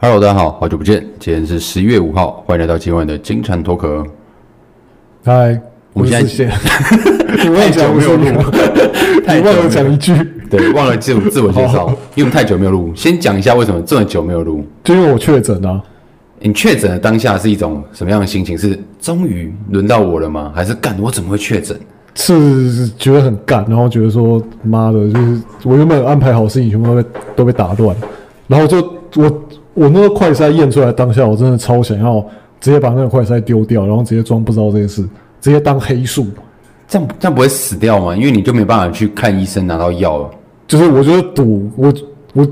Hello，大家好，好久不见，今天是十一月五号，欢迎来到今晚的金蝉脱壳。嗨，我们现在你忘记没有录，你忘了讲一句，对，忘了自我自我介绍，因为我们太久没有录，先讲一下为什么这么久没有录，就因为我确诊啊。你确诊的当下是一种什么样的心情？是终于轮到我了吗？还是干我怎么会确诊？是觉得很干，然后觉得说妈的，就是我原本安排好事情全部都被都被打乱，然后就我我那个快筛验出来当下，我真的超想要直接把那个快筛丢掉，然后直接装不知道这件事，直接当黑数，这样这样不会死掉吗？因为你就没办法去看医生拿到药了。就是我觉得赌我我。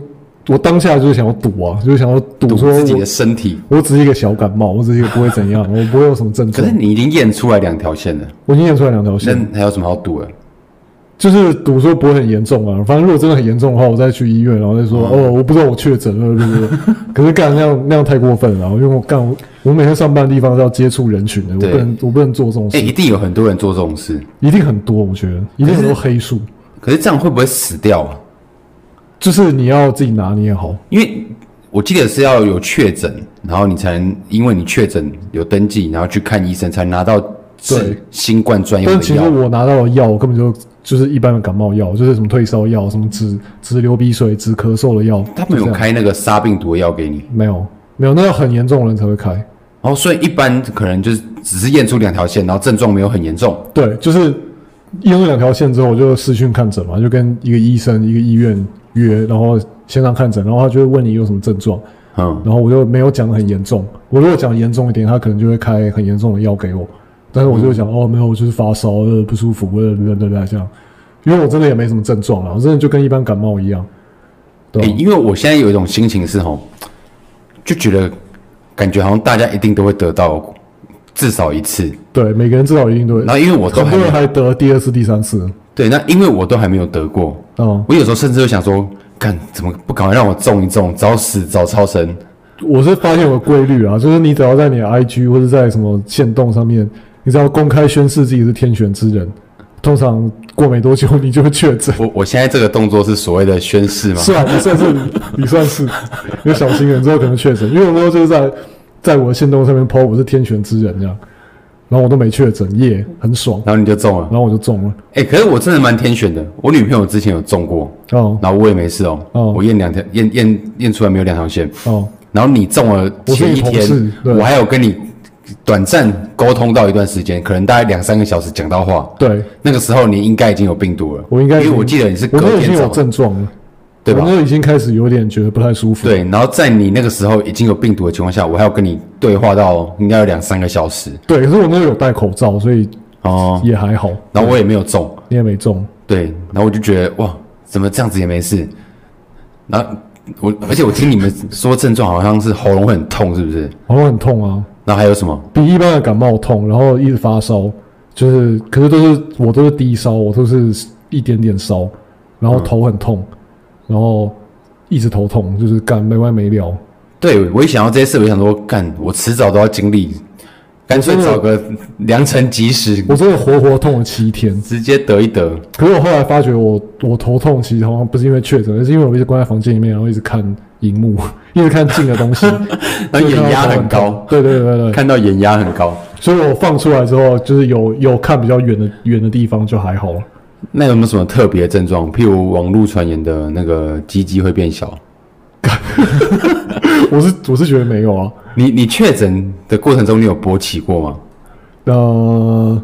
我当下就是想要赌啊，就是想要赌说自己的身体。我只是一个小感冒，我只是一个不会怎样，我不会有什么症状。可是你已经验出来两条线了，我已经验出来两条线，那还有什么好赌的？就是赌说不会很严重啊。反正如果真的很严重的话，我再去医院，然后再说、嗯、哦，我不知道我确诊了，是不是？可是干那样那样太过分了，因为我干我每天上班的地方是要接触人群的，我不能我不能做这种事。哎、欸，一定有很多人做这种事，一定很多，我觉得一定很多黑数。可是这样会不会死掉啊？就是你要自己拿捏好，因为我记得是要有确诊，然后你才能，因为你确诊有登记，然后去看医生，才拿到治新冠专用的药。但其实我拿到的药我根本就就是一般的感冒药，就是什么退烧药、什么止止流鼻水、止咳嗽的药。他没有开那个杀病毒的药给你？没有，没有，那要很严重的人才会开。然后所以一般可能就是只是验出两条线，然后症状没有很严重。对，就是验出两条线之后，我就视讯看诊嘛，就跟一个医生、一个医院。约，然后线上看诊，然后他就会问你有什么症状，嗯，然后我就没有讲的很严重。我如果讲严重一点，他可能就会开很严重的药给我。但是我就会讲、嗯、哦，没有，我就是发烧，呃，不舒服，呃，对对对，这样。因为我真的也没什么症状啊，我真的就跟一般感冒一样。对、欸，因为我现在有一种心情是吼，就觉得感觉好像大家一定都会得到至少一次。对，每个人至少一定都会。然后因为我都很多人还得第二次、第三次。对，那因为我都还没有得过，哦，我有时候甚至会想说，看怎么不赶快让我中一中，早死早超生。我是发现有个规律啊，就是你只要在你的 IG 或者在什么线动上面，你知道公开宣誓自己是天选之人，通常过没多久你就会确诊。我我现在这个动作是所谓的宣誓吗？是啊，你算是你算是，因为小心人之后可能确诊，因为我那时候就是在在我的线动上面 po 我是天选之人这样。然后我都没确诊，耶，很爽。然后你就中了，然后我就中了。哎、欸，可是我真的蛮天选的。我女朋友之前有中过，哦，然后我也没事哦。哦，我验两条，验验验出来没有两条线。哦，然后你中了前一天，我，我还有跟你短暂沟通到一段时间，可能大概两三个小时讲到话。对，那个时候你应该已经有病毒了。我应该，因为我记得你是隔天我已经有症状了。对吧？我那已经开始有点觉得不太舒服。对，然后在你那个时候已经有病毒的情况下，我还要跟你对话到应该有两三个小时。对，可是我那个有戴口罩，所以哦也还好。然后我也没有中，你也没中。对，然后我就觉得哇，怎么这样子也没事？然后我而且我听你们说症状好像是喉咙会很痛，是不是？喉咙很痛啊。然后还有什么？比一般的感冒痛，然后一直发烧，就是可是都是我都是低烧，我都是一点点烧，然后头很痛。嗯然后一直头痛，就是干没完没了。对，我一想到这些事，我想说干，我迟早都要经历，干脆找个良辰吉时。我真的活活痛了七天，直接得一得。可是我后来发觉我，我我头痛其实好像不是因为确诊，而是因为我一直关在房间里面，然后一直看荧幕，一直看近的东西，然后眼压很高。对对对对，看到眼压很高，所以我放出来之后，就是有有看比较远的远的地方就还好。那有没有什么特别症状？譬如网络传言的那个鸡鸡会变小？我是我是觉得没有啊。你你确诊的过程中，你有勃起过吗？呃，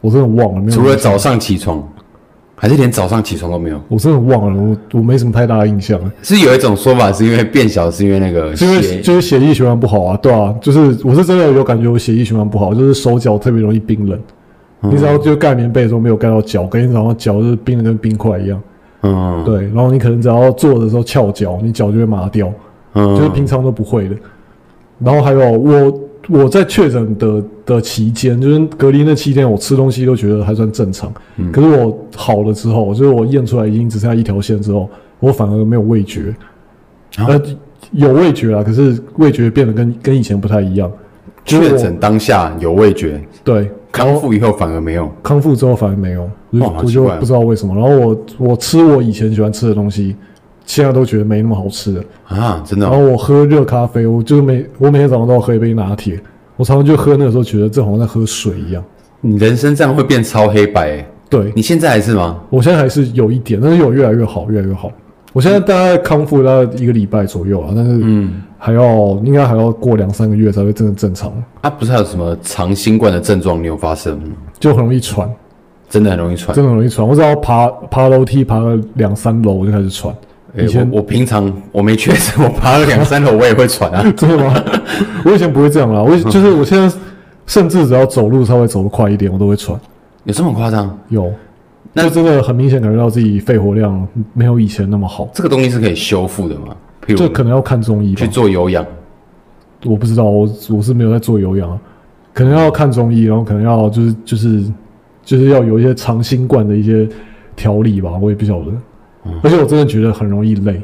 我真的忘了。除了早上起床，还是连早上起床都没有？我真的忘了，我我没什么太大的印象。是有一种说法，是因为变小，是因为那个，是因为就是血液循环不好啊，对啊，就是我是真的有感觉，我血液循环不好，就是手脚特别容易冰冷。你只要就盖棉被的时候没有盖到脚，隔天早上脚就是冰的跟冰块一样。嗯，对。然后你可能只要坐的时候翘脚，你脚就会麻掉。嗯，就是平常都不会的。然后还有我我在确诊的的期间，就是隔离那七天，我吃东西都觉得还算正常。嗯。可是我好了之后，就是我验出来已经只剩下一条线之后，我反而没有味觉。啊。呃，有味觉啊，可是味觉变得跟跟以前不太一样。确诊当下有味觉。对。康复以后反而没有，康复之后反而没有，我就不知道为什么。然后我我吃我以前喜欢吃的东西，现在都觉得没那么好吃了啊，真的、哦。然后我喝热咖啡，我就是每我每天早上都要喝一杯拿铁，我常常就喝那个时候觉得这好像在喝水一样。你人生这样会变超黑白、欸？对，你现在还是吗？我现在还是有一点，但是有越来越好，越来越好。我现在大概康复大概一个礼拜左右啊，但是嗯，还要应该还要过两三个月才会真的正常。啊，不是还有什么长新冠的症状你有发生吗？就很容易喘，真的很容易喘，真的很容易喘。我只要爬爬楼梯爬了两三楼我就开始喘。以前、欸、我，我平常我没确诊，我爬了两三楼我也会喘啊。真的吗？我以前不会这样啦，我就是我现在甚至只要走路稍微走得快一点我都会喘。有这么夸张？有。那就真的很明显感觉到自己肺活量没有以前那么好。这个东西是可以修复的吗？这可能要看中医去做有氧。我不知道，我我是没有在做有氧，可能要看中医，然后可能要就是就是就是要有一些长新冠的一些调理吧，我也不晓得。嗯、而且我真的觉得很容易累，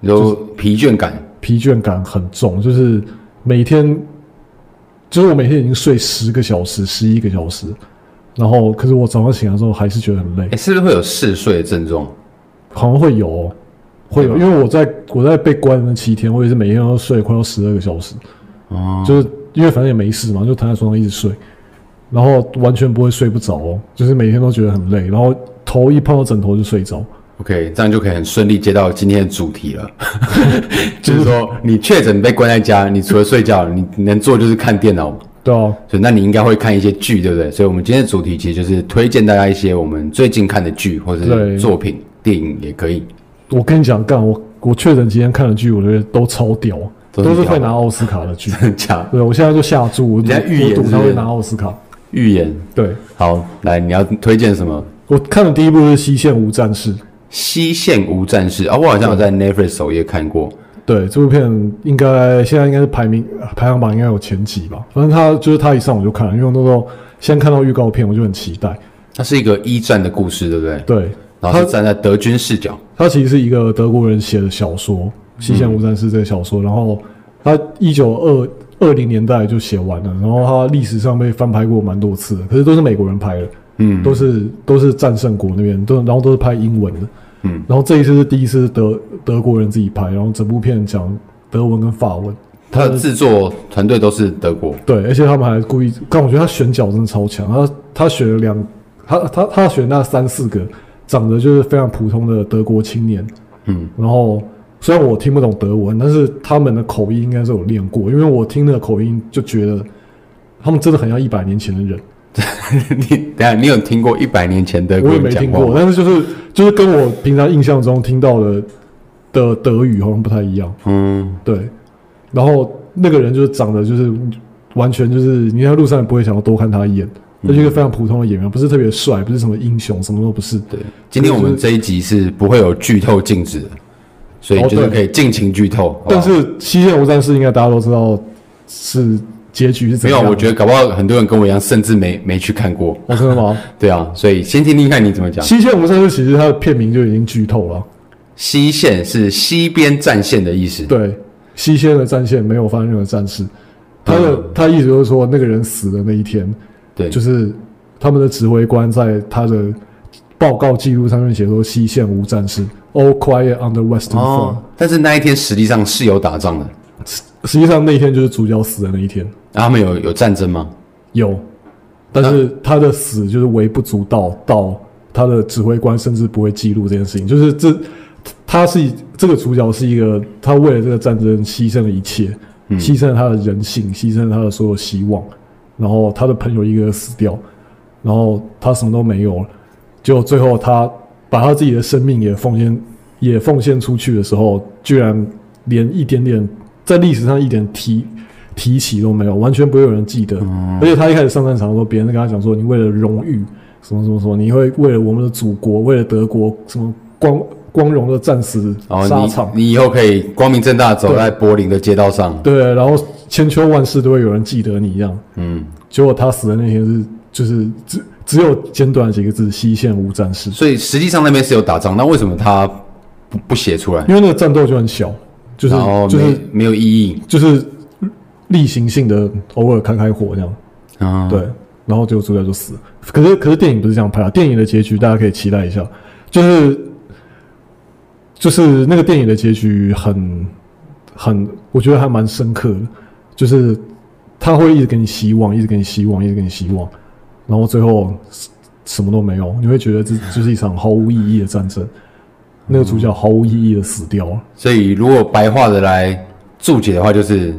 有疲倦感，疲倦感很重，就是每天就是我每天已经睡十个小时、十一个小时。然后，可是我早上醒来之后还是觉得很累。哎，是不是会有嗜睡的症状？好像会有、哦，会有，因为我在我在被关的那七天，我也是每天都睡快要十二个小时。哦，就是因为反正也没事嘛，就躺在床上一直睡，然后完全不会睡不着哦，就是每天都觉得很累，然后头一碰到枕头就睡着。OK，这样就可以很顺利接到今天的主题了，就是说你确诊被关在家，你除了睡觉，你能做就是看电脑。对哦，所以那你应该会看一些剧，对不对？所以，我们今天的主题其实就是推荐大家一些我们最近看的剧或者是作品、电影也可以。我跟你讲，干我我确诊今天看的剧，我觉得都超屌，都是，会拿奥斯卡的剧。真的假的？对，我现在就下注，我在预言他会拿奥斯卡。预言对，好，来，你要推荐什么？我看的第一部是《西线无战事》。西线无战事啊，我好像有在 Netflix 首页看过。对，这部片应该现在应该是排名排行榜应该有前几吧。反正他就是他一上我就看了，因为我那时候先看到预告片，我就很期待。它是一个一战的故事，对不对？对，然后他站在德军视角。它其实是一个德国人写的小说，《西线无战事》这个小说。嗯、然后他一九二二零年代就写完了，然后他历史上被翻拍过蛮多次的，可是都是美国人拍的，嗯，都是都是战胜国那边都，然后都是拍英文的。嗯，然后这一次是第一次德德国人自己拍，然后整部片讲德文跟法文，他的制作团队都是德国，对，而且他们还故意，但我觉得他选角真的超强，他他选了两，他他他选那三四个长得就是非常普通的德国青年，嗯，然后虽然我听不懂德文，但是他们的口音应该是有练过，因为我听那个口音就觉得他们真的很像一百年前的人。你等下，你有听过一百年前的？我也没听过，但是就是就是跟我平常印象中听到的的德语好像不太一样。嗯，对。然后那个人就是长得就是完全就是你在路上也不会想要多看他一眼，他是一个非常普通的演员，不是特别帅，不是什么英雄，什么都不是。对，今天我们这一集是不会有剧透禁止的，所以就是可以尽情剧透。但是《西线无战事》应该大家都知道是。结局是怎样？没有，我觉得搞不好很多人跟我一样，甚至没没去看过。哦，真的吗？对啊，所以先听听看你怎么讲。西线无战事其实它的片名就已经剧透了。西线是西边战线的意思。对，西线的战线没有发生任何战事。他的、嗯、他意思就是说，那个人死的那一天，对，就是他们的指挥官在他的报告记录上面写说西线无战事，All quiet on the Western Front。哦，但是那一天实际上是有打仗的。实际上那一天就是主角死的那一天。啊、他们有有战争吗？有，但是他的死就是微不足道，到他的指挥官甚至不会记录这件事情。就是这，他是这个主角是一个，他为了这个战争牺牲了一切，嗯、牺牲了他的人性，牺牲了他的所有希望，然后他的朋友一个个死掉，然后他什么都没有了，结果最后他把他自己的生命也奉献也奉献出去的时候，居然连一点点。在历史上一点提提起都没有，完全不会有人记得。嗯、而且他一开始上战场的时候，别人跟他讲说：“你为了荣誉，什么什么什么，你会为了我们的祖国，为了德国，什么光光荣的战死沙场，哦你，你以后可以光明正大走在柏林的街道上。对”对，然后千秋万世都会有人记得你一样。嗯，结果他死的那天是就是只只有简短几个字：“西线无战事。”所以实际上那边是有打仗，那为什么他不不写出来？因为那个战斗就很小。就是就是没有意义，就是例行性的偶尔开开火这样，啊，对，然后结果主角就死。了。可是可是电影不是这样拍啊，电影的结局大家可以期待一下，就是就是那个电影的结局很很，我觉得还蛮深刻的，就是他会一直给你希望，一直给你希望，一直给你希望，然后最后什么都没有，你会觉得这就是一场毫无意义的战争。那个主角毫无意义的死掉了。所以如果白话的来注解的话，就是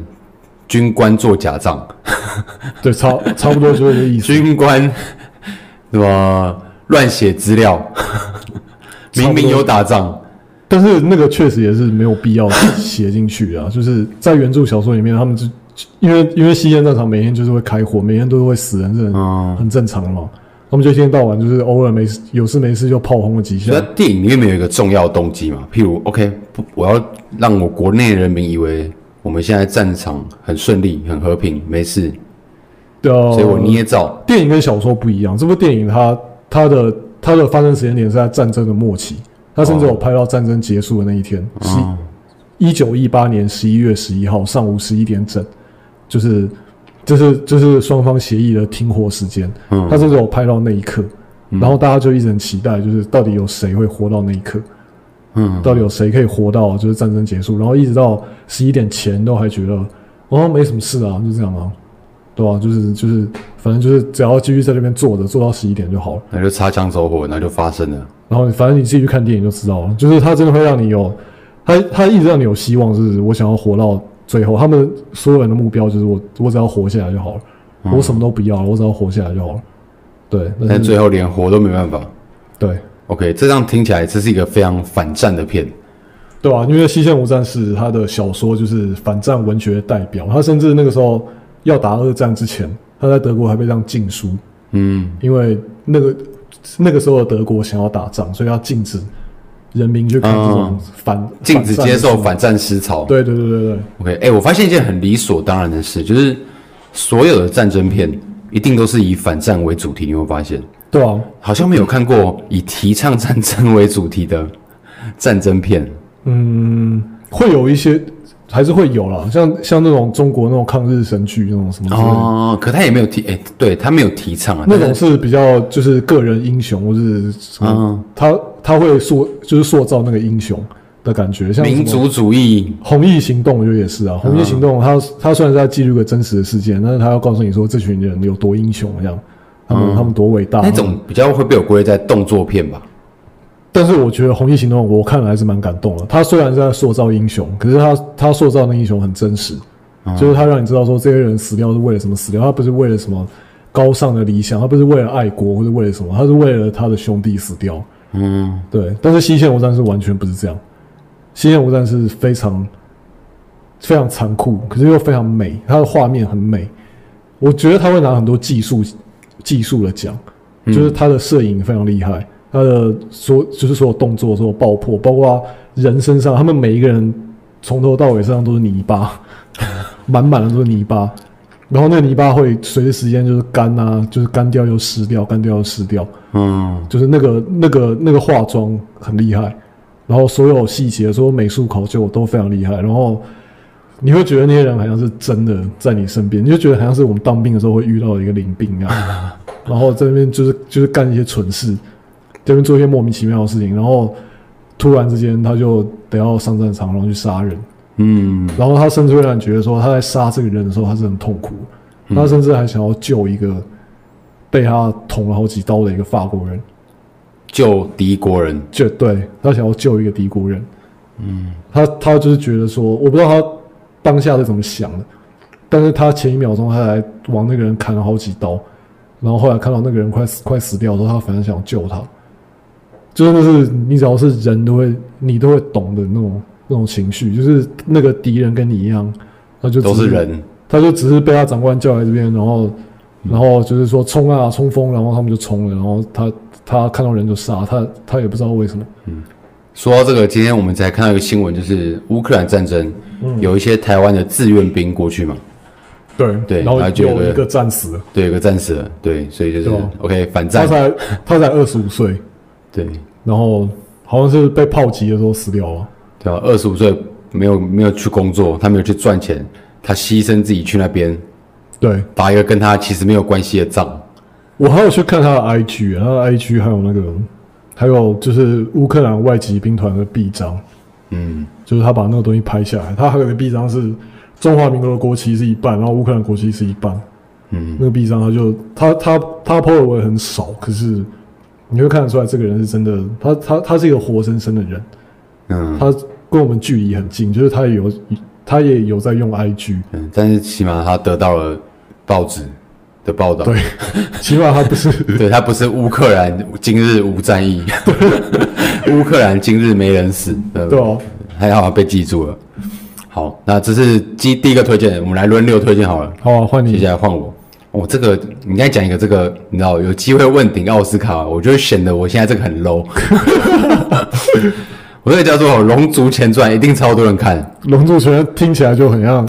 军官做假账。对，差差不多就是这个意思。军官什么？乱写资料，明明有打仗，但是那个确实也是没有必要写进去啊。就是在原著小说里面，他们就因为因为西线战场每天就是会开火，每天都会死人，这很很正常的嘛。他们就一天到晚就是偶尔没事有事没事就炮轰了几下。那电影里面没有一个重要动机嘛？譬如，OK，不，我要让我国内人民以为我们现在战场很顺利、很和平、没事。对啊，所以我捏造。电影跟小说不一样，这部电影它它的它的发生时间点是在战争的末期，它甚至有拍到战争结束的那一天，是一九一八年十一月十一号上午十一点整，就是。就是就是双方协议的停火时间，嗯，他甚至有拍到那一刻，然后大家就一直很期待，就是到底有谁会活到那一刻，嗯，到底有谁可以活到就是战争结束，然后一直到十一点前都还觉得哦没什么事啊，就这样啊，对吧？就是就是反正就是只要继续在那边坐着，坐到十一点就好了，那就擦枪走火，那就发生了。然后反正你自己去看电影就知道了，就是他真的会让你有，他他一直让你有希望，就是我想要活到。最后，他们所有人的目标就是我，我只要活下来就好了，嗯、我什么都不要了，我只要活下来就好了。对，但，但最后连活都没办法。对，OK，这样听起来这是一个非常反战的片，对啊，因为《西线无战事》他的小说就是反战文学的代表，他甚至那个时候要打二战之前，他在德国还被这样禁书。嗯，因为那个那个时候的德国想要打仗，所以要禁止。人民去看这种反禁止接受反战思潮。对对对对对。OK，哎、欸，我发现一件很理所当然的事，就是所有的战争片一定都是以反战为主题。你会发现？对啊，好像没有看过以提倡战争为主题的战争片。嗯，会有一些。还是会有啦，像像那种中国那种抗日神剧那种什么哦，可他也没有提，哎、欸，对他没有提倡啊。那种是比较就是个人英雄，或是嗯，他他会塑就是塑造那个英雄的感觉，像民族主义、红翼行动，我觉得也是啊。红翼行动，他他虽然是在记录个真实的事件，但是他要告诉你说这群人有多英雄，这样他们、嗯、他们多伟大。那种比较会被我归类在动作片吧。但是我觉得《红衣行动》我看了还是蛮感动的。他虽然是在塑造英雄，可是他他塑造的英雄很真实，嗯、就是他让你知道说这些人死掉是为了什么死掉，他不是为了什么高尚的理想，他不是为了爱国或者为了什么，他是为了他的兄弟死掉。嗯，对。但是《西线无战是》完全不是这样，《西线无战是》非常非常残酷，可是又非常美，它的画面很美。我觉得他会拿很多技术技术的奖，就是他的摄影非常厉害。他的所就是所有动作，所有爆破，包括人身上，他们每一个人从头到尾身上都是泥巴，满满的都是泥巴。然后那个泥巴会随着时间就是干啊，就是干掉又湿掉，干掉又湿掉。嗯，就是那个那个那个化妆很厉害，然后所有细节，所有美术考究都非常厉害。然后你会觉得那些人好像是真的在你身边，你就觉得好像是我们当兵的时候会遇到的一个临兵一样。然后在那边就是就是干一些蠢事。这边做一些莫名其妙的事情，然后突然之间他就得要上战场，然后去杀人。嗯，然后他甚至会让你觉得说他在杀这个人的时候，他是很痛苦。嗯、他甚至还想要救一个被他捅了好几刀的一个法国人，救敌国人。就对，他想要救一个敌国人。嗯，他他就是觉得说，我不知道他当下是怎么想的，但是他前一秒钟他还往那个人砍了好几刀，然后后来看到那个人快死快死掉的时候，他反而想要救他。真的是你只要是人都会，你都会懂的那种那种情绪，就是那个敌人跟你一样，他就都是人，他就只是被他长官叫来这边，然后然后就是说冲啊冲锋，然后他们就冲了，然后他他看到人就杀，他他也不知道为什么。嗯，说到这个，今天我们才看到一个新闻，就是乌克兰战争，嗯、有一些台湾的志愿兵过去嘛。对对，然后有一个战死了，对，有一个战死了，对，所以就是 OK 反战。他才他才二十五岁。对，然后好像是被炮击的时候死掉了。对啊，二十五岁没有没有去工作，他没有去赚钱，他牺牲自己去那边，对，打一个跟他其实没有关系的仗。我还有去看他的 IG，他的 IG 还有那个还有就是乌克兰外籍兵团的臂章，嗯，就是他把那个东西拍下来，他还有个臂章是中华民国的国旗是一半，然后乌克兰国旗是一半，嗯，那个臂章他就他他他 po 的文很少，可是你会看得出来这个人是真的，他他他是一个活生生的人，嗯，他跟我们距离很近，就是他也有他也有在用 IG，嗯，但是起码他得到了报纸。的报道，对，起码他不是，对他不是乌克兰今日无战役，乌克兰今日没人死，对，对哦，还好被记住了。好，那这是第第一个推荐，我们来轮流推荐好了。好啊，换你，接下来换我。哦，这个你应该讲一个这个，你知道有机会问鼎奥斯卡，我觉得显得我现在这个很 low。我这个叫做《龙族前传》，一定超多人看。《龙族前传》听起来就很像。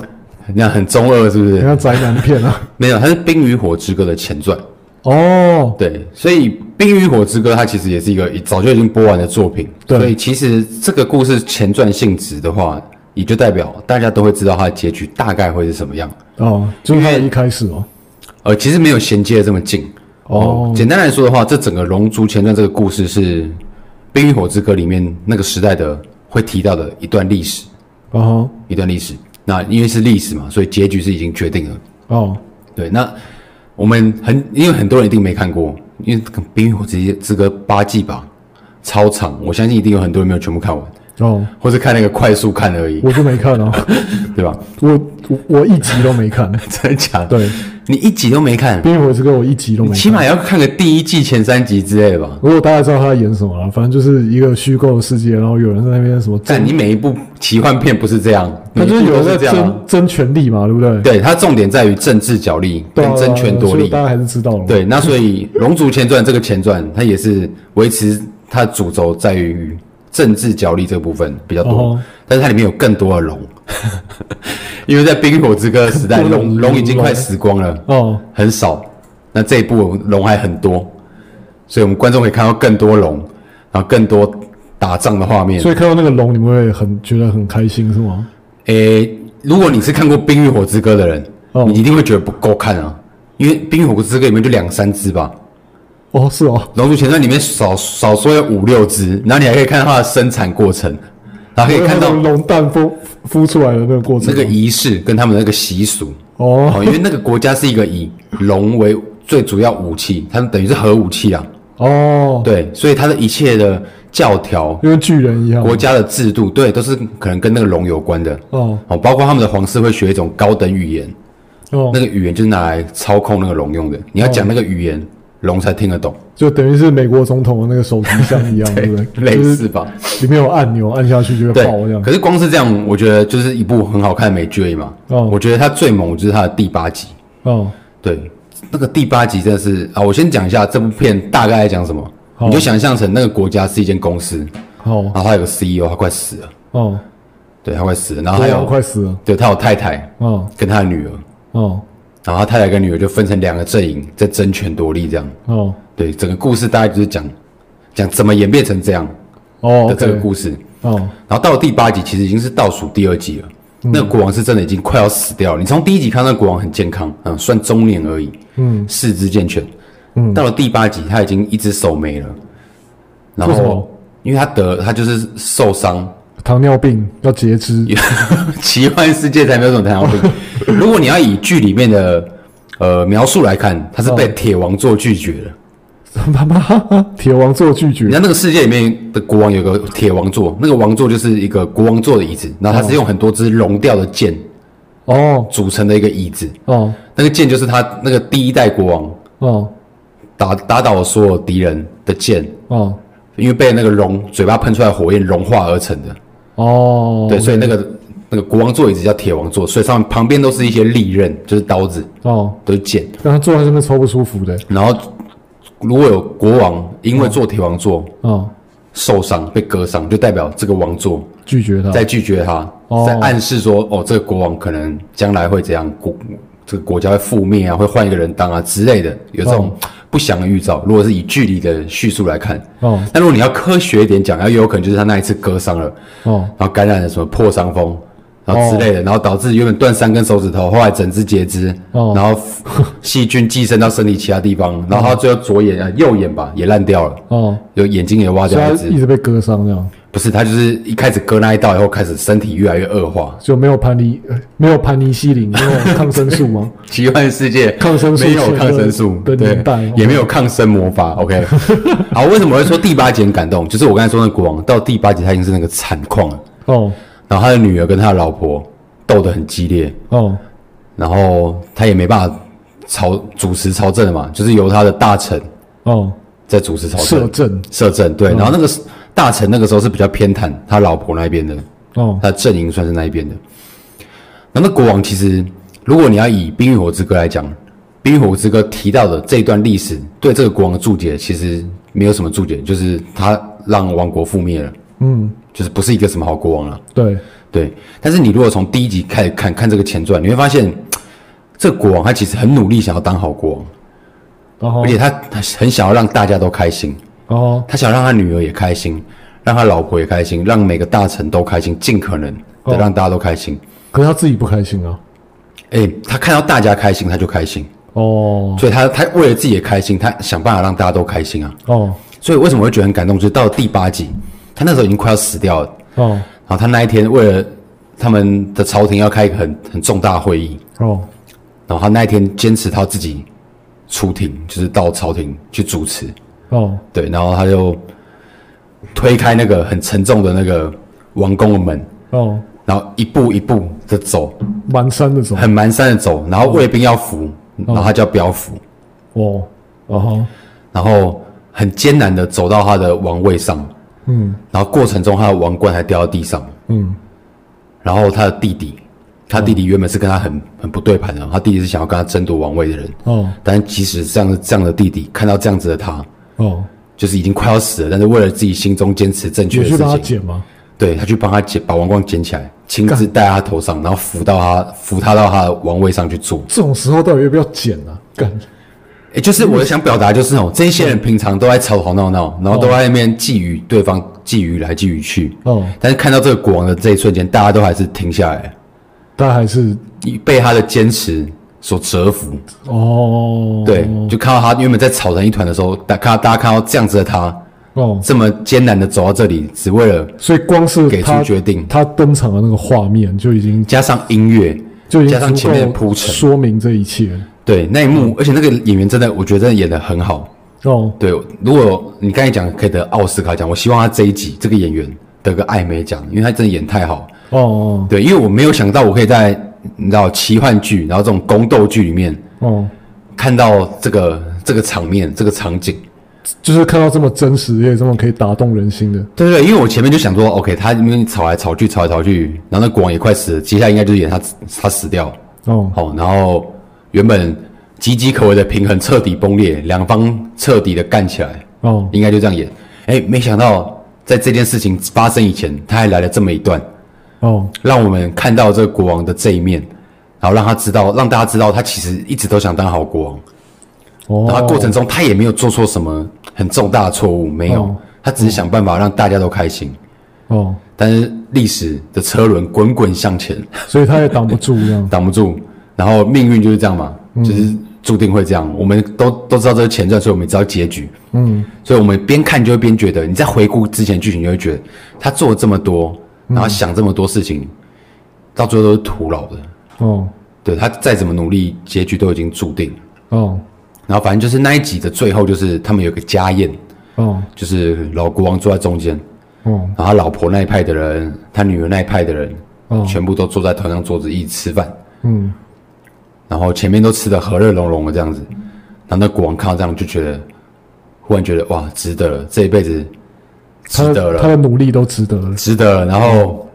那样很中二，是不是？很像宅男片啊？没有，它是《冰与火之歌》的前传。哦，对，所以《冰与火之歌》它其实也是一个早就已经播完的作品。对，所以其实这个故事前传性质的话，也就代表大家都会知道它的结局大概会是什么样。哦，就是它一开始哦。呃，其实没有衔接的这么近。哦，简单来说的话，这整个《龙族前传》这个故事是《冰与火之歌》里面那个时代的会提到的一段历史。哦，一段历史。那因为是历史嘛，所以结局是已经决定了。哦，对，那我们很因为很多人一定没看过，因为《冰与火之歌》八季吧，超长，我相信一定有很多人没有全部看完。哦，或是看那个快速看而已。我就没看哦，对吧？我我我一集都没看，真的假的？对。你一集都没看《冰与火之歌》，我一集都没看。起码要看个第一季前三集之类的吧。如果大家知道他在演什么了，反正就是一个虚构的世界，然后有人在那边什么。但你每一部奇幻片不是这样，他就是有人在争争权力嘛，对不对？对，他重点在于政治角力跟争权夺利。大家还是知道了。对，那所以《龙族前传》这个前传，它也是维持它的主轴在于政治角力这个部分比较多，但是它里面有更多的龙。因为在冰与火之歌的时代，龙龙已经快死光了，哦，很少。那这一部龙还很多，所以我们观众可以看到更多龙，然后更多打仗的画面。所以看到那个龙，你们会很觉得很开心，是吗？诶，如果你是看过《冰与火之歌》的人，哦，你一定会觉得不够看啊，因为《冰与火之歌》里面就两三只吧。哦，是哦，《龙族前传》里面少少说有五六只，然后你还可以看到它的生产过程。然后可以看到龙蛋孵孵出来的那个过程，那个仪式跟他们的那个习俗。哦，因为那个国家是一个以龙为最主要武器，他们等于是核武器啊。哦，对，所以它的一切的教条，跟巨人一样，国家的制度对，都是可能跟那个龙有关的。哦。哦，包括他们的皇室会学一种高等语言。哦，那个语言就是拿来操控那个龙用的，你要讲那个语言。龙才听得懂，就等于是美国总统的那个手提箱一样，对不对？类似吧，里面有按钮，按下去就会爆这样。可是光是这样，我觉得就是一部很好看的美剧嘛。哦，我觉得它最猛就是它的第八集。哦，对，那个第八集真的是啊，我先讲一下这部片大概在讲什么。你就想象成那个国家是一间公司，哦，然后他有个 CEO，他快死了。哦，对，他快死了，然后还有快死了，对他有太太，哦，跟他的女儿，哦。然后他太太跟女儿就分成两个阵营，在争权夺利这样。哦，对，整个故事大概就是讲讲怎么演变成这样哦的这个故事。哦，然后到了第八集，其实已经是倒数第二集了。嗯、那个国王是真的已经快要死掉了。你从第一集看到那个国王很健康，嗯，算中年而已，嗯，四肢健全。嗯，到了第八集，他已经一只手没了。然后，因为他得他就是受伤。糖尿病要截肢，奇幻世界才没有这种糖尿病。如果你要以剧里面的呃描述来看，他是被铁王座拒绝了。妈妈，铁王座拒绝？你看那个世界里面的国王有个铁王座，那个王座就是一个国王座的椅子，然后它是用很多支熔掉的剑哦组成的一个椅子哦。那个剑就是他那个第一代国王哦打打倒了所有敌人的剑哦，因为被那个龙嘴巴喷出来火焰融化而成的。哦，对，所以那个那个国王座椅子叫铁王座，所以上面旁边都是一些利刃，就是刀子哦，都是剑。让他坐在这边超不舒服的。然后如果有国王因为坐铁王座哦。受伤被割伤，就代表这个王座拒绝他，在拒绝他，在暗示说哦，这个国王可能将来会怎样，国这个国家会覆灭啊，会换一个人当啊之类的，有这种不祥的预兆。如果是以距离的叙述来看哦，但如果你要科学一点讲，要有可能就是他那一次割伤了。哦，然后感染了什么破伤风，然然后之类的，然后导致原本断三根手指头，后来整只截肢，然后 细菌寄生到身体其他地方，然后他最后左眼啊右眼吧也烂掉了，哦，有眼睛也挖掉一只，一直被割伤这样。不是，他就是一开始割那一刀以后，开始身体越来越恶化，就没有盘尼，没有盘尼西林，没有抗生素吗？奇幻世界。抗生素没有抗生素的年代，也没有抗生魔法。OK，好，为什么会说第八集很感动？就是我刚才说那国王到第八集他已经是那个惨况了。哦，然后他的女儿跟他的老婆斗得很激烈。哦，然后他也没办法朝主持朝政了嘛，就是由他的大臣哦。在主持朝政，摄政。摄政对，然后那个。大臣那个时候是比较偏袒他老婆那边的哦，他阵营算是那一边的。那那国王其实，如果你要以《冰与火之歌》来讲，《冰与火之歌》提到的这一段历史，对这个国王的注解其实没有什么注解，就是他让王国覆灭了，嗯，就是不是一个什么好国王了。对对，但是你如果从第一集开始看看这个前传，你会发现，这个国王他其实很努力想要当好国王，而且他他很想要让大家都开心。哦，他想让他女儿也开心，让他老婆也开心，让每个大臣都开心，尽可能的让大家都开心。可是他自己不开心啊？哎，他看到大家开心，他就开心。哦，所以他他为了自己的开心，他想办法让大家都开心啊。哦，所以为什么会觉得很感动？就是到了第八集，他那时候已经快要死掉了。哦，然后他那一天为了他们的朝廷要开一个很很重大的会议。哦，然后他那一天坚持他自己出庭，就是到朝廷去主持。哦，对，然后他就推开那个很沉重的那个王宫的门，哦，然后一步一步的走，蹒跚的走，很蹒跚的走，然后卫兵要扶，哦、然后他就要不要扶，哦，哦吼，然后很艰难的走到他的王位上，嗯，然后过程中他的王冠还掉到地上，嗯，然后他的弟弟，他弟弟原本是跟他很很不对盘的，他弟弟是想要跟他争夺王位的人，哦，但是即使这样这样的弟弟看到这样子的他。哦，就是已经快要死了，但是为了自己心中坚持正确的事情，你去帮他捡吗？对，他去帮他捡，把王冠捡起来，亲自戴在他头上，然后扶到他扶他到他的王位上去坐。这种时候到底要不要捡呢？干，哎，就是我想表达就是哦，这些人平常都在吵吵闹闹，然后都在那边觊觎对方，觊觎来觊觎去。哦，但是看到这个国王的这一瞬间，大家都还是停下来，大家还是被他的坚持所折服哦，对，就看到他原本在吵成一团的时候，大看大家看到这样子的他哦，这么艰难的走到这里，只为了所以光是给出决定，他登场的那个画面就已经加上音乐，就已经加上前面的铺陈，说明这一切。对，那一幕，而且那个演员真的，我觉得真的演得很好哦。对，如果你刚才讲可以得奥斯卡奖，我希望他这一集这个演员得个艾美奖，因为他真的演太好哦。对，因为我没有想到我可以在。你知道奇幻剧，然后这种宫斗剧里面，哦，看到这个这个场面，这个场景，就是看到这么真实，也这么可以打动人心的。对对对，因为我前面就想说，OK，他因为吵来吵去，吵来吵去，然后那国王也快死了，接下来应该就是演他他死掉。哦，好，然后原本岌岌可危的平衡彻底崩裂，两方彻底的干起来。哦，应该就这样演。哎，没想到在这件事情发生以前，他还来了这么一段。哦，让我们看到这个国王的这一面，然后让他知道，让大家知道他其实一直都想当好国王。哦，然后过程中他也没有做错什么很重大的错误，没有，他只是想办法让大家都开心。哦，但是历史的车轮滚滚向前，所以他也挡不住这样，挡不住。然后命运就是这样嘛，就是注定会这样。我们都都知道这是前传，所以我们也知道结局。嗯，所以我们边看就会边觉得，你在回顾之前剧情，就会觉得他做了这么多。然后想这么多事情，到最后都是徒劳的。哦，对，他再怎么努力，结局都已经注定。哦，然后反正就是那一集的最后，就是他们有个家宴。哦，就是老国王坐在中间。哦，然后他老婆那一派的人，他女儿那一派的人，哦，全部都坐在同样桌子一起吃饭。嗯，然后前面都吃的和乐融融的这样子。然后那国王看到这样，就觉得忽然觉得哇，值得了，这一辈子。值得了，他的努力都值得了，值得了。然后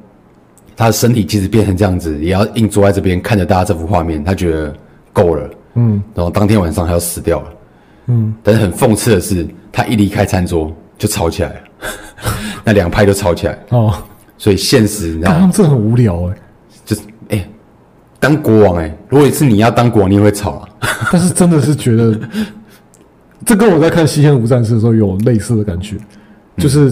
他的身体即使变成这样子，也要硬坐在这边看着大家这幅画面，他觉得够了。嗯，然后当天晚上他要死掉了。嗯，但是很讽刺的是，他一离开餐桌就吵起来了，那两派就吵起来。哦，所以现实你知道吗？这很无聊哎，就是哎、欸，当国王哎、欸，如果是你要当国王，你也会吵啊。但是真的是觉得，这跟我在看《西线无战事》的时候有类似的感觉。就是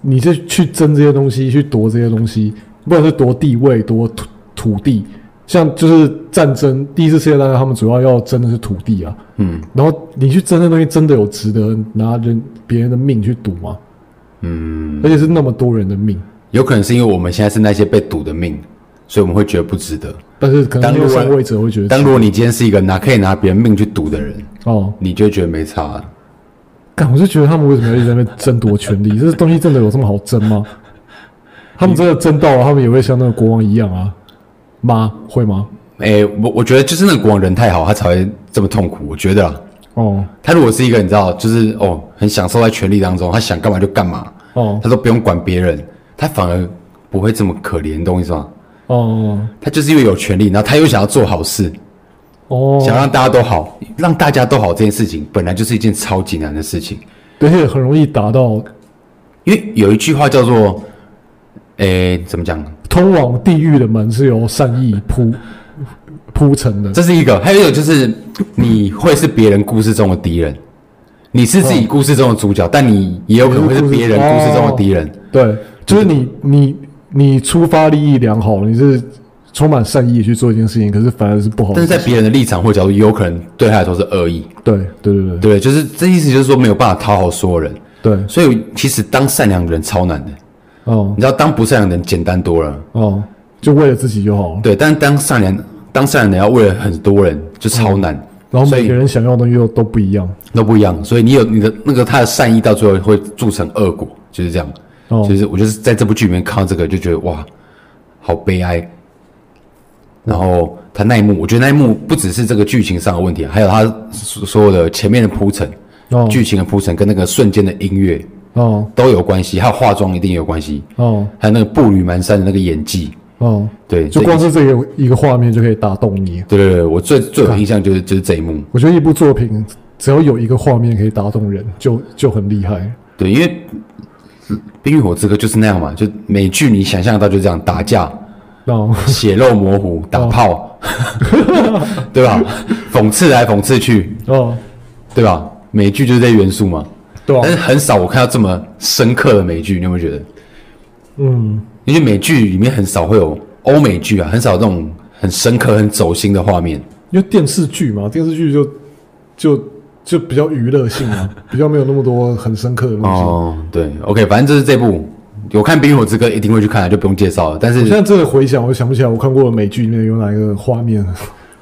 你就去争这些东西，去夺这些东西，不管是夺地位、夺土土地，像就是战争，第一次世界大战他们主要要争的是土地啊。嗯，然后你去争的东西，真的有值得拿人别人的命去赌吗？嗯，而且是那么多人的命，有可能是因为我们现在是那些被赌的命，所以我们会觉得不值得。但是可能上位者会觉得，当如果你今天是一个拿可以拿别人命去赌的人，哦，你就觉得没差了。干，我就觉得他们为什么要一直在那边争夺权力？这东西真的有这么好争吗？他们真的争到了，他们也会像那个国王一样啊？吗？会吗？哎、欸，我我觉得就是那个国王人太好，他才会这么痛苦。我觉得啊，哦，他如果是一个你知道，就是哦，很享受在权力当中，他想干嘛就干嘛，哦，他都不用管别人，他反而不会这么可怜，懂我意思吗？哦，他就是因为有权利，然后他又想要做好事，哦，想让大家都好，让大家都好这件事情本来就是一件超级难的事情，而且很容易达到，因为有一句话叫做。诶，怎么讲？通往地狱的门是由善意铺铺成的，这是一个。还有一个就是，你会是别人故事中的敌人，你是自己故事中的主角，哦、但你也有可能会是别人故事中的敌人。哦、对，就是你你你出发利益良好，你是充满善意去做一件事情，可是反而是不好。但是在别人的立场或角度，也有可能对他来说是恶意。对对对对，对，就是这意思，就是说没有办法讨好所有人。对，所以其实当善良的人超难的。哦，你知道当不善良的人简单多了哦，就为了自己就好。对，但是当善良当善良的人要为了很多人就超难。嗯、然后每个人想要的东西又都不一样，都不一样。所以你有你的那个他的善意，到最后会铸成恶果，就是这样。哦，就是我就是在这部剧里面看到这个，就觉得哇，好悲哀。然后他那一幕，我觉得那一幕不只是这个剧情上的问题，还有他所有的前面的铺陈，哦，剧情的铺陈跟那个瞬间的音乐。哦，都有关系，还有化妆一定有关系哦，还有那个步履蹒跚的那个演技哦，对，就光是这个一个画面就可以打动你。对对对，我最最有印象就是就是这一幕。我觉得一部作品只要有一个画面可以打动人，就就很厉害。对，因为《冰与火之歌》就是那样嘛，就美剧你想象到就这样打架，哦，血肉模糊，打炮，对吧？讽刺来讽刺去，哦，对吧？美剧就是这些元素嘛。对啊，但是很少我看到这么深刻的美剧，你有没有觉得？嗯，因为美剧里面很少会有欧美剧啊，很少这种很深刻、很走心的画面。因为电视剧嘛，电视剧就就就比较娱乐性啊，比较没有那么多很深刻的东西。哦，对，OK，反正就是这部有看《冰与火之歌》一定会去看，就不用介绍了。但是我现在真的回想，我想不起来我看过的美剧里面有哪一个画面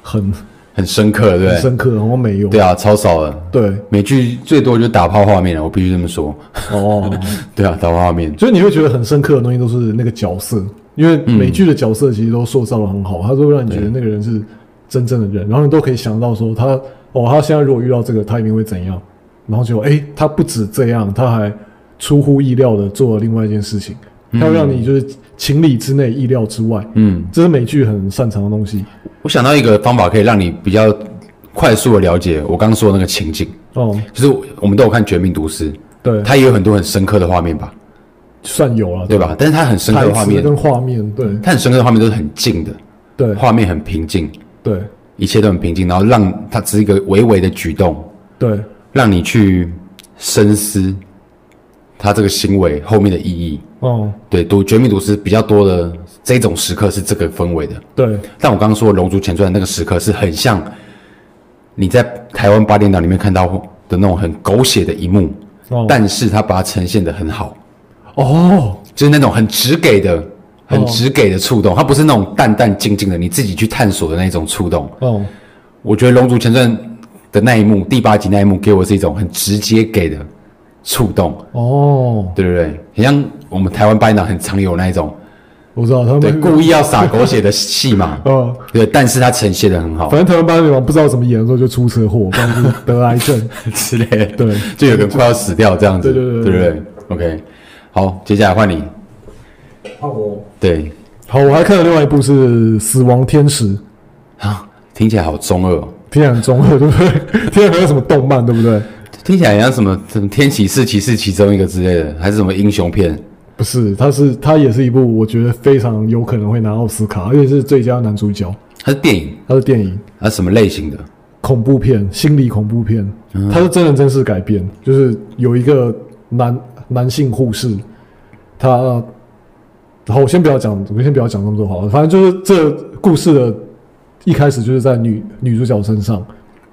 很。很深刻，对，很深刻，然后没有。对啊，超少的。对，美剧最多就打炮画面了，我必须这么说。哦，对啊，打炮画面，所以你会觉得很深刻的东西都是那个角色，因为美剧的角色其实都塑造的很好，嗯、他都会让你觉得那个人是真正的人，然后你都可以想到说他，哦，他现在如果遇到这个，他一定会怎样，然后就，哎，他不止这样，他还出乎意料的做了另外一件事情，它会让你就是情理之内、意料之外。嗯，这是美剧很擅长的东西。我想到一个方法，可以让你比较快速的了解我刚刚说的那个情景。哦，就是我们都有看《绝命毒师》，对，它也有很多很深刻的画面吧？算有了，对吧？但是它很深刻的画面跟画面，对，它很深刻的画面都是很静的，对，画面很平静，对，一切都很平静，然后让它只是一个微微的举动，对，让你去深思他这个行为后面的意义。哦，对，读《绝命毒师》比较多的。这种时刻是这个氛围的，对。但我刚刚说《龙族前传》那个时刻是很像你在台湾八点档里面看到的那种很狗血的一幕，哦。但是他把它呈现的很好，哦，就是那种很直给的、很直给的触动，它不是那种淡淡静静的你自己去探索的那种触动。哦，我觉得《龙族前传》的那一幕，第八集那一幕，给我是一种很直接给的触动。哦，对对对，很像我们台湾班长很常有那一种。我知道他们对故意要撒狗血的戏嘛，嗯，对，但是他呈现的很好。反正台湾八点档不知道怎么演的时候就出车祸，不然就得癌症 之类的，对，就有人快要死掉这样子，对对对，对不对？OK，好，接下来换你。换我。对，好，我还看了另外一部是《死亡天使》啊，听起来好中二，哦听起来很中二，对不对？听起来好像什么动漫，对不对？听起来像什么什么天启四骑士其中一个之类的，还是什么英雄片？不是，它是它也是一部我觉得非常有可能会拿奥斯卡，而且是最佳男主角。它是电影，它是电影，它是什么类型的？恐怖片，心理恐怖片。它是真人真事改编，就是有一个男男性护士，他然后我先不要讲，我先不要讲那么多好了，反正就是这故事的一开始就是在女女主角身上，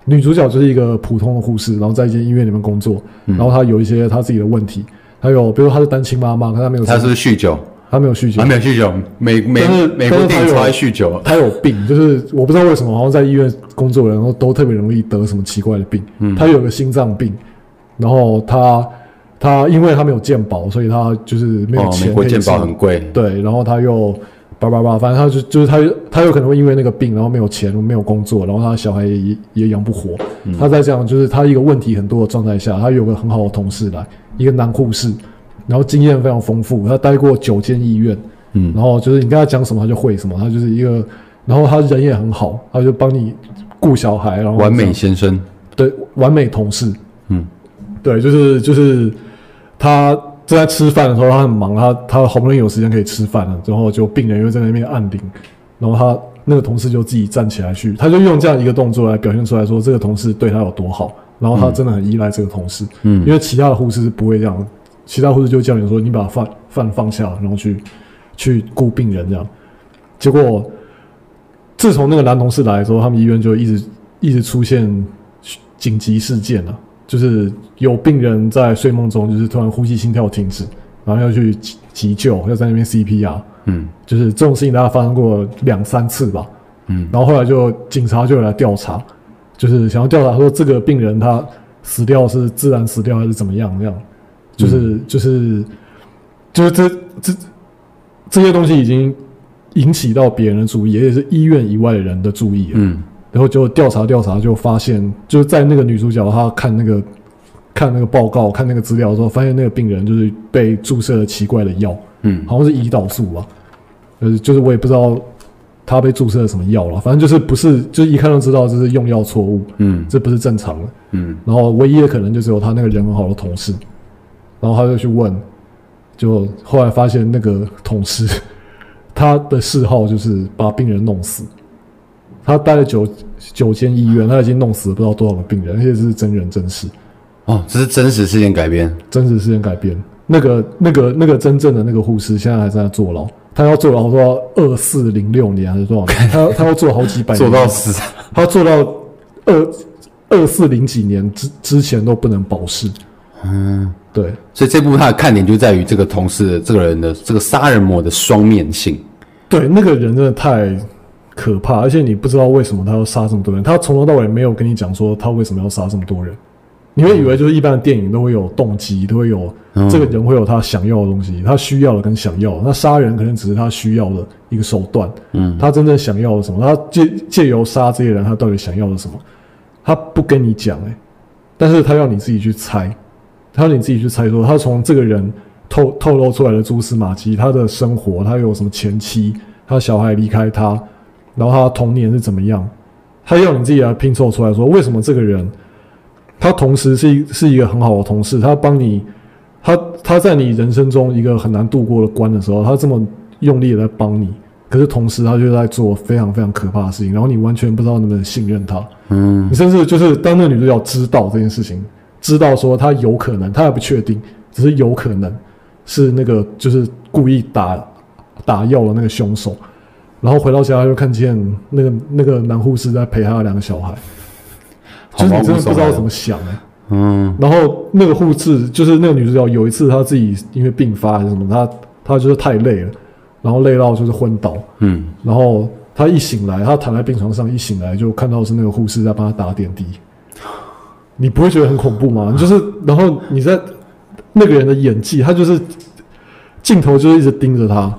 女主角就是一个普通的护士，然后在一间医院里面工作，嗯、然后她有一些她自己的问题，还有比如她是单亲妈妈，可她没有，她是酗酒，她没有酗酒，她没有酗酒，每每但是每部电影超爱酗酒，她有病，就是我不知道为什么，好像在医院工作的人都都特别容易得什么奇怪的病，嗯，她有个心脏病，然后她。他因为他没有健保，所以他就是没有钱。美国健保很贵。对，然后他又叭叭叭，反正他就就是他他有可能会因为那个病，然后没有钱，没有工作，然后他小孩也也养不活。嗯、他在这样就是他一个问题很多的状态下，他有个很好的同事来，一个男护士，然后经验非常丰富，他待过九间医院，嗯，然后就是你跟他讲什么他就会什么，他就是一个，然后他人也很好，他就帮你顾小孩，然后完美先生，对，完美同事，嗯，对，就是就是。他正在吃饭的时候，他很忙，他他好不容易有时间可以吃饭了，然后就病人又在那边按铃，然后他那个同事就自己站起来去，他就用这样一个动作来表现出来说这个同事对他有多好，然后他真的很依赖这个同事，嗯，因为其他的护士是不会这样，其他护士就叫你说你把饭饭放下，然后去去顾病人这样，结果自从那个男同事来的时候，他们医院就一直一直出现紧急事件了。就是有病人在睡梦中，就是突然呼吸心跳停止，然后要去急急救，要在那边 CPR。嗯，就是这种事情大概发生过两三次吧。嗯，然后后来就警察就来调查，就是想要调查说这个病人他死掉是自然死掉还是怎么样？这样，就是、嗯、就是就是这这这些东西已经引起到别人的注意，也是医院以外的人的注意。嗯。然后就调查调查，就发现就是在那个女主角她看那个看那个报告、看那个资料的时候，发现那个病人就是被注射了奇怪的药，嗯，好像是胰岛素吧，就是就是我也不知道他被注射了什么药了，反正就是不是，就是一看就知道这是用药错误，嗯，这不是正常的，嗯，然后唯一的可能就只有他那个人很好的同事，然后他就去问，就后来发现那个同事他的嗜好就是把病人弄死。他待了九九间医院，他已经弄死了不知道多少个病人，而且这是真人真事。哦，这是真实事件改编。真实事件改编。那个、那个、那个真正的那个护士，现在还在坐牢。他要坐牢，到二四零六年还是多少年？他他要坐好几百年，坐到死。他坐到二二四零几年之之前都不能保释。嗯，对。所以这部他的看点就在于这个同事，这个人的这个杀人魔的双面性。对，那个人真的太。可怕，而且你不知道为什么他要杀这么多人。他从头到尾没有跟你讲说他为什么要杀这么多人。你会以为就是一般的电影都会有动机，都会有这个人会有他想要的东西，他需要的跟想要的。那杀人可能只是他需要的一个手段。嗯，他真正想要的什么？他借借由杀这些人，他到底想要的什么？他不跟你讲，欸，但是他要你自己去猜，他要你自己去猜说他从这个人透透露出来的蛛丝马迹，他的生活，他有什么前妻，他小孩离开他。然后他童年是怎么样？他要你自己来拼凑出来说，为什么这个人，他同时是一是一个很好的同事，他帮你，他他在你人生中一个很难度过的关的时候，他这么用力的在帮你，可是同时他就在做非常非常可怕的事情，然后你完全不知道能不能信任他。嗯，你甚至就是当那个女主角知道这件事情，知道说他有可能，他还不确定，只是有可能是那个就是故意打打药的那个凶手。然后回到家，又看见那个那个男护士在陪他的两个小孩，就是你真的不知道怎么想哎。嗯。然后那个护士就是那个女主角，有一次她自己因为病发还是什么，她她就是太累了，然后累到就是昏倒。嗯。然后她一醒来，她躺在病床上，一醒来就看到是那个护士在帮她打点滴。你不会觉得很恐怖吗？就是，然后你在那个人的演技，他就是镜头就是一直盯着他。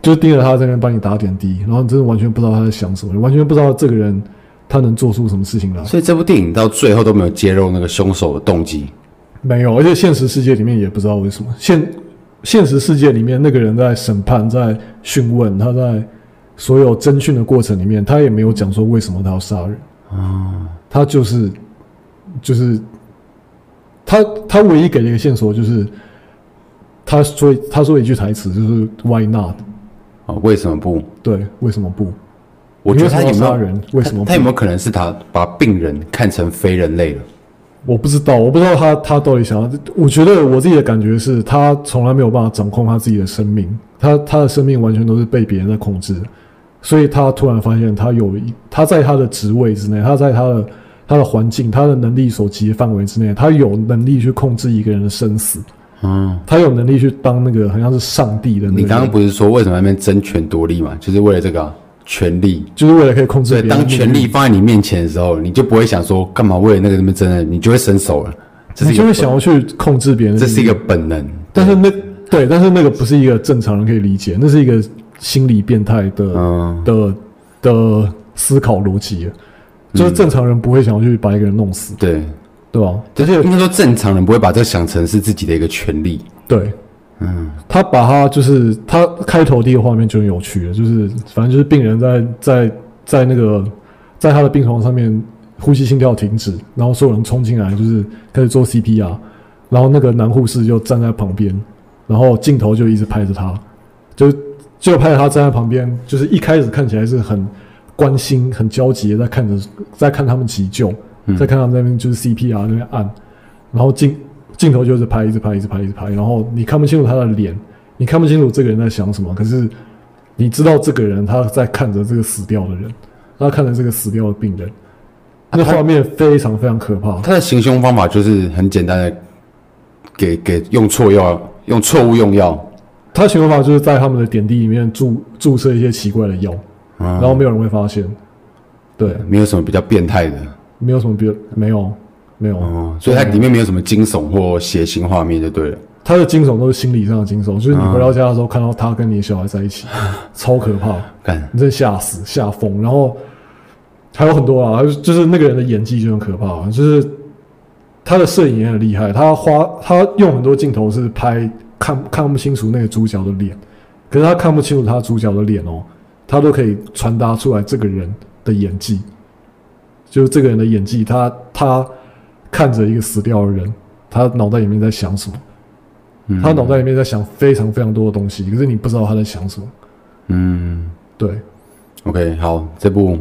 就盯着他在那边帮你打点滴，然后你真的完全不知道他在想什么，你完全不知道这个人他能做出什么事情来。所以这部电影到最后都没有揭露那个凶手的动机，没有，而且现实世界里面也不知道为什么。现现实世界里面那个人在审判、在讯问，他在所有侦讯的过程里面，他也没有讲说为什么他要杀人啊，他就是就是他他唯一给的一个线索就是他说他说一句台词就是 Why not？哦，为什么不？对，为什么不？我觉得他有没有人？为什么不？他有没有可能是他把病人看成非人类了？我不知道，我不知道他他到底想要。我觉得我自己的感觉是他从来没有办法掌控他自己的生命，他他的生命完全都是被别人在控制，所以他突然发现他有一他在他的职位之内，他在他的他的环境，他的能力所及的范围之内，他有能力去控制一个人的生死。嗯，他有能力去当那个好像是上帝的那个。你刚刚不是说为什么那边争权夺利嘛？就是为了这个、啊。权力就是为了可以控制别人。当权力放在你面前的时候，你就不会想说干嘛为了那个什么争的，你就会伸手了。你就会想要去控制别人，这是一个本能。但是那对，但是那个不是一个正常人可以理解，那是一个心理变态的、嗯、的的思考逻辑。就是正常人不会想要去把一个人弄死，对对吧？而且应该说正常人不会把这想成是自己的一个权利，对。嗯，他把他就是他开头第一个画面就很有趣了，就是反正就是病人在在在那个在他的病床上面呼吸心跳停止，然后所有人冲进来就是开始做 CPR，然后那个男护士就站在旁边，然后镜头就一直拍着他，就就拍着他站在旁边，就是一开始看起来是很关心、很焦急的在看着在看他们急救，在看他们那边就是 CPR 那边按，然后镜。镜头就是拍，一直拍，一直拍，一直拍，然后你看不清楚他的脸，你看不清楚这个人在想什么，可是你知道这个人他在看着这个死掉的人，他看着这个死掉的病人，那画面非常非常可怕。他的行凶方法就是很简单的，给给用错药，用错误用药。他行凶方法就是在他们的点滴里面注注射一些奇怪的药，然后没有人会发现。对，没有什么比较变态的，没有什么比较没有。没有，哦，所以它里面没有什么惊悚或血腥画面就对了。它的惊悚都是心理上的惊悚，就是你回到家的时候看到他跟你的小孩在一起，嗯、超可怕，干你真吓死吓疯。然后还有很多啊，就是那个人的演技就很可怕，就是他的摄影也很厉害，他花他用很多镜头是拍看看不清楚那个主角的脸，可是他看不清楚他主角的脸哦，他都可以传达出来这个人的演技，就是这个人的演技，他他。看着一个死掉的人，他脑袋里面在想什么？嗯、他脑袋里面在想非常非常多的东西，可是你不知道他在想什么。嗯，对。OK，好，这部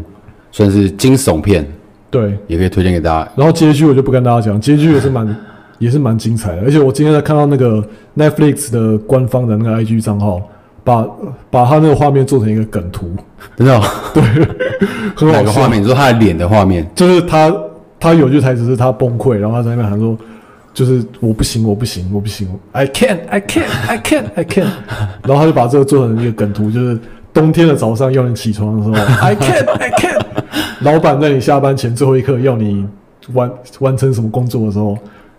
算是惊悚片，对，也可以推荐给大家。然后结局我就不跟大家讲，结局也是蛮 也是蛮精彩的。而且我今天在看到那个 Netflix 的官方的那个 IG 账号，把把他那个画面做成一个梗图，真的、哦？对，很好。哪个画面？你说他的脸的画面？就是他。他有句台词是他崩溃，然后他在那边喊说：“就是我不行，我不行，我不行，I can't, I can't, I can't, I can't。”然后他就把这个做成一个梗图，就是冬天的早上要你起床的时候，I can't, I can't。老板在你下班前最后一刻要你完完成什么工作的时候，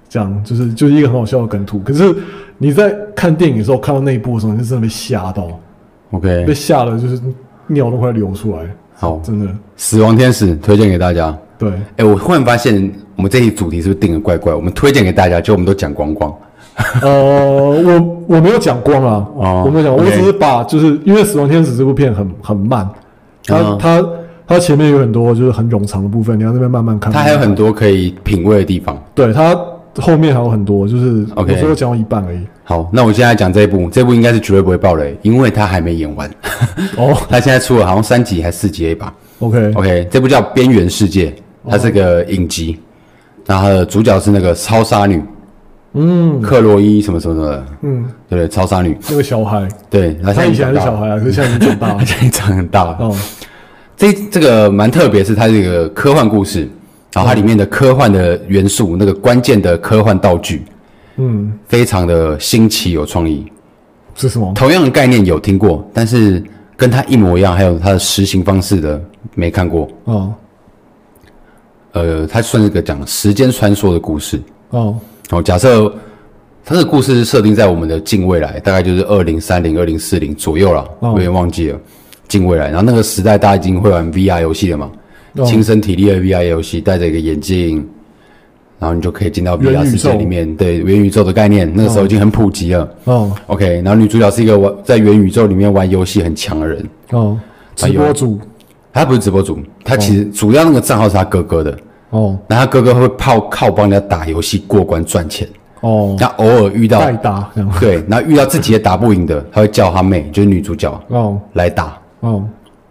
这样就是就是一个很好笑的梗图。可是你在看电影的时候看到那一部的时候，你是真的被吓到，OK，被吓得就是尿都快流出来。好，真的，死亡天使推荐给大家。对，哎、欸，我忽然发现我们这一主题是不是定的怪怪？我们推荐给大家，就我们都讲光光。呃，我我没有讲光啊，哦、我没有讲我只是把就是因为《死亡天使》这部片很很慢，它、嗯、它它前面有很多就是很冗长的部分，你要那边慢慢看。它还有很多可以品味的地方。对，它后面还有很多，就是我说我讲到一半而已。好，那我现在讲这一部，这部应该是绝对不会爆雷，因为它还没演完。哦，它现在出了好像三集还是四集吧？OK。OK，这部叫《边缘世界》。它是个影集，然后主角是那个超杀女，嗯，克洛伊什么什么的，嗯，对对，超杀女。那个小孩，对，他以前还是小孩啊，可是现在已经长大了，现在长很大了。哦，这这个蛮特别，是它是一个科幻故事，然后它里面的科幻的元素，那个关键的科幻道具，嗯，非常的新奇有创意。是什么？同样的概念有听过，但是跟它一模一样，还有它的实行方式的没看过。哦。呃，它算是个讲时间穿梭的故事哦。哦，假设它的故事设定在我们的近未来，大概就是二零三零、二零四零左右了，我有点忘记了。近未来，然后那个时代大家已经会玩 VR 游戏了嘛？亲身体力的 VR 游戏，戴着一个眼镜，然后你就可以进到 VR 世界里面。对，元宇宙的概念，那个时候已经很普及了。哦，OK，然后女主角是一个玩在元宇宙里面玩游戏很强的人。哦，直播主。他不是直播主，他其实主要那个账号是他哥哥的哦。然后他哥哥会靠靠帮人家打游戏过关赚钱哦。那偶尔遇到代打对，然后遇到自己也打不赢的，他会叫他妹，就是女主角哦来打哦。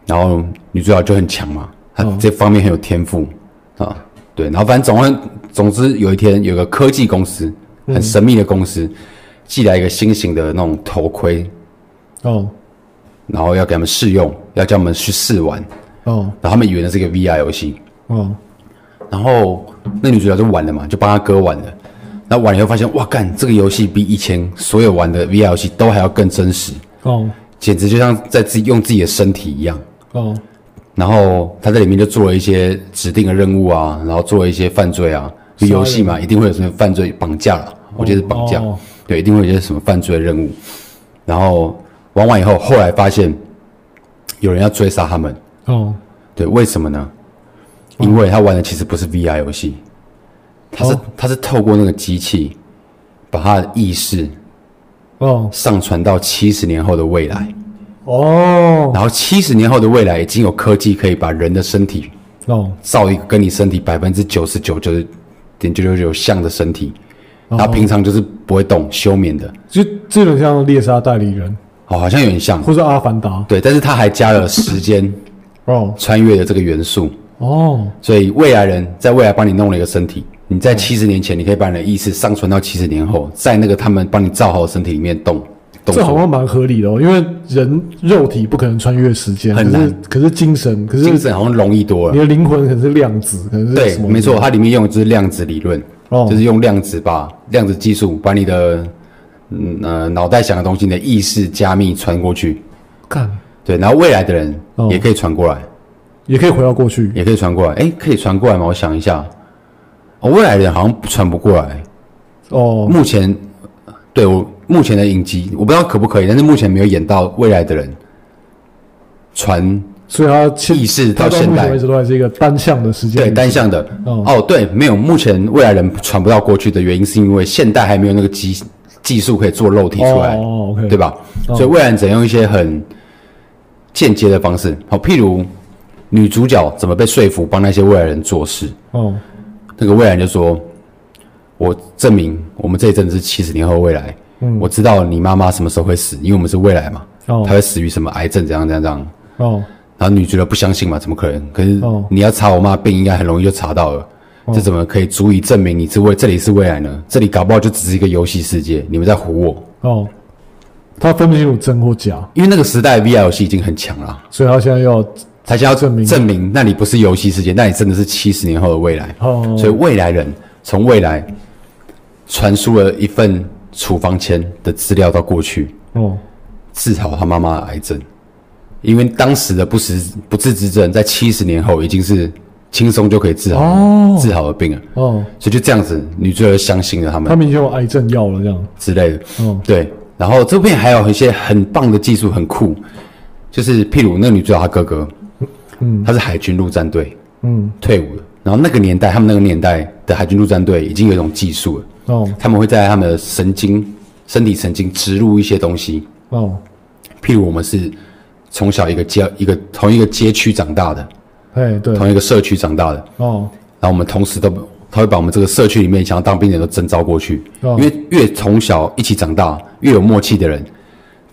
然后女主角就很强嘛，她这方面很有天赋啊。对，然后反正总总之有一天有个科技公司，很神秘的公司，嗯、寄来一个新型的那种头盔，哦，然后要给他们试用，要叫我们去试玩，哦，然后他们以为那是一个 VR 游戏，哦，然后那女主角就玩了嘛，就帮他哥玩了，然后玩了以后发现，哇干，这个游戏比以前所有玩的 VR 游戏都还要更真实，哦，简直就像在自己用自己的身体一样，哦。然后他在里面就做了一些指定的任务啊，然后做了一些犯罪啊，就游戏嘛，一定会有什么犯罪绑架了，我觉得是绑架，哦、对，一定会有一些什么犯罪的任务。然后玩完以后，后来发现有人要追杀他们。哦，对，为什么呢？因为他玩的其实不是 VR 游戏，他是、哦、他是透过那个机器把他的意识哦上传到七十年后的未来。哦，然后七十年后的未来已经有科技可以把人的身体哦。造一个跟你身体百分之九十九九点九九九像的身体，然后平常就是不会动休眠的，就这种像猎杀代理人哦，好像有点像，或者阿凡达。对，但是他还加了时间哦。穿越的这个元素哦，所以未来人在未来帮你弄了一个身体，你在七十年前你可以把你的意识上传到七十年后，在那个他们帮你造好的身体里面动。这好像蛮合理的哦，因为人肉体不可能穿越时间，很难。可是精神，可是精神好像容易多了。你的灵魂可能是量子，可能是对，没错，它里面用的就是量子理论，哦，就是用量子把量子技术把你的嗯呃脑袋想的东西，你的意识加密传过去。看，对，然后未来的人也可以传过来，也可以回到过去，也可以传过来。哎，可以传过来吗？我想一下，哦，未来的人好像传不过来。哦，目前对我。目前的影集我不知道可不可以，但是目前没有演到未来的人传，所以他意识到现在为止都还是一个单向的时间，对单向的。哦，哦，对，没有，目前未来人传不到过去的原因是因为现代还没有那个技技术可以做肉体出来，哦，OK，对吧？哦，所以未来人只能用一些很间接的方式，好，譬如女主角怎么被说服帮那些未来人做事？哦，那个未来人就说：“我证明我们这一阵子是七十年后未来。”嗯，我知道你妈妈什么时候会死，因为我们是未来嘛。哦，她会死于什么癌症？怎样怎样怎样？哦，然后女主角不相信嘛？怎么可能？可是你要查我妈病，应该很容易就查到了。哦，这怎么可以足以证明你是未这里是未来呢？这里搞不好就只是一个游戏世界，你们在唬我。哦，他分不清楚真或假，因为那个时代 VR 游戏已经很强了，所以他现在要他现在要证明证明那里不是游戏世界，那里真的是七十年后的未来。哦，所以未来人从未来传输了一份。处方签的资料到过去哦，治好他妈妈的癌症，因为当时的不时不治之症，在七十年后已经是轻松就可以治好、哦、治好的病了。哦，所以就这样子，女主角相信了他们，他们就有癌症药了这样。之类的。哦，对，然后这部片还有一些很棒的技术，很酷，就是譬如那个女主角她哥哥，嗯，他是海军陆战队嗯。退伍了，然后那个年代他们那个年代的海军陆战队已经有一种技术了。哦，他们会在他们的神经、身体神经植入一些东西。哦，譬如我们是从小一个街、一个同一个街区长大的，哎，对，同一个社区长大的。哦，然后我们同时都，他会把我们这个社区里面想要当兵的人都征召过去。哦，因为越从小一起长大、越有默契的人，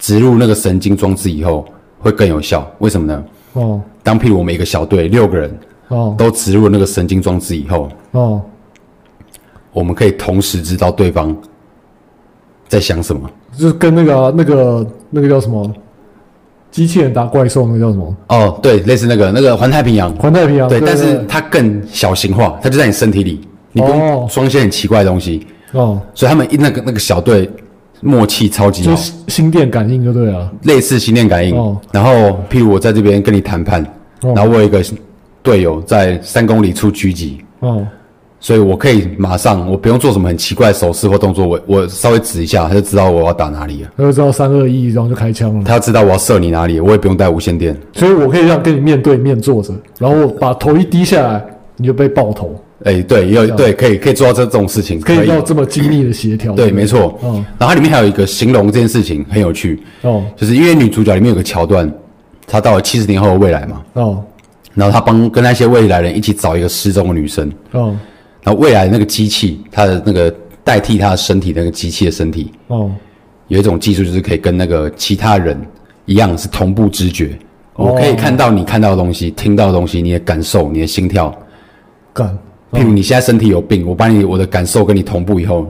植入那个神经装置以后会更有效。为什么呢？哦，当譬如我们一个小队六个人，哦，都植入那个神经装置以后，哦。我们可以同时知道对方在想什么，就是跟那个、啊、那个那个叫什么机器人打怪兽，那个叫什么？哦，对，类似那个那个环太平洋，环太平洋。对，但是它更小型化，它就在你身体里，你不用装一些很奇怪的东西。哦，所以他们一那个那个小队默契超级好，心电感应就对了，类似心电感应。哦，然后譬如我在这边跟你谈判，哦，然后我有一个队友在三公里处狙击。哦。所以我可以马上，我不用做什么很奇怪的手势或动作，我我稍微指一下，他就知道我要打哪里了。他就知道三二一，然后就开枪了。他要知道我要射你哪里，我也不用带无线电。所以我可以让跟你面对面坐着，然后我把头一低下来，你就被爆头。哎、欸，对，有对，可以可以做到这这种事情，可以做到这么精密的协调。对，没错。嗯。然后它里面还有一个形容这件事情很有趣哦，就是因为女主角里面有个桥段，她到了七十年后的未来嘛哦，然后他帮跟那些未来人一起找一个失踪的女生。哦。然后未来那个机器，它的那个代替它的身体的那个机器的身体，哦，有一种技术就是可以跟那个其他人一样是同步知觉。哦，我可以看到你看到的东西，听到的东西，你的感受，你的心跳，干，譬如你现在身体有病，我把你我的感受跟你同步以后，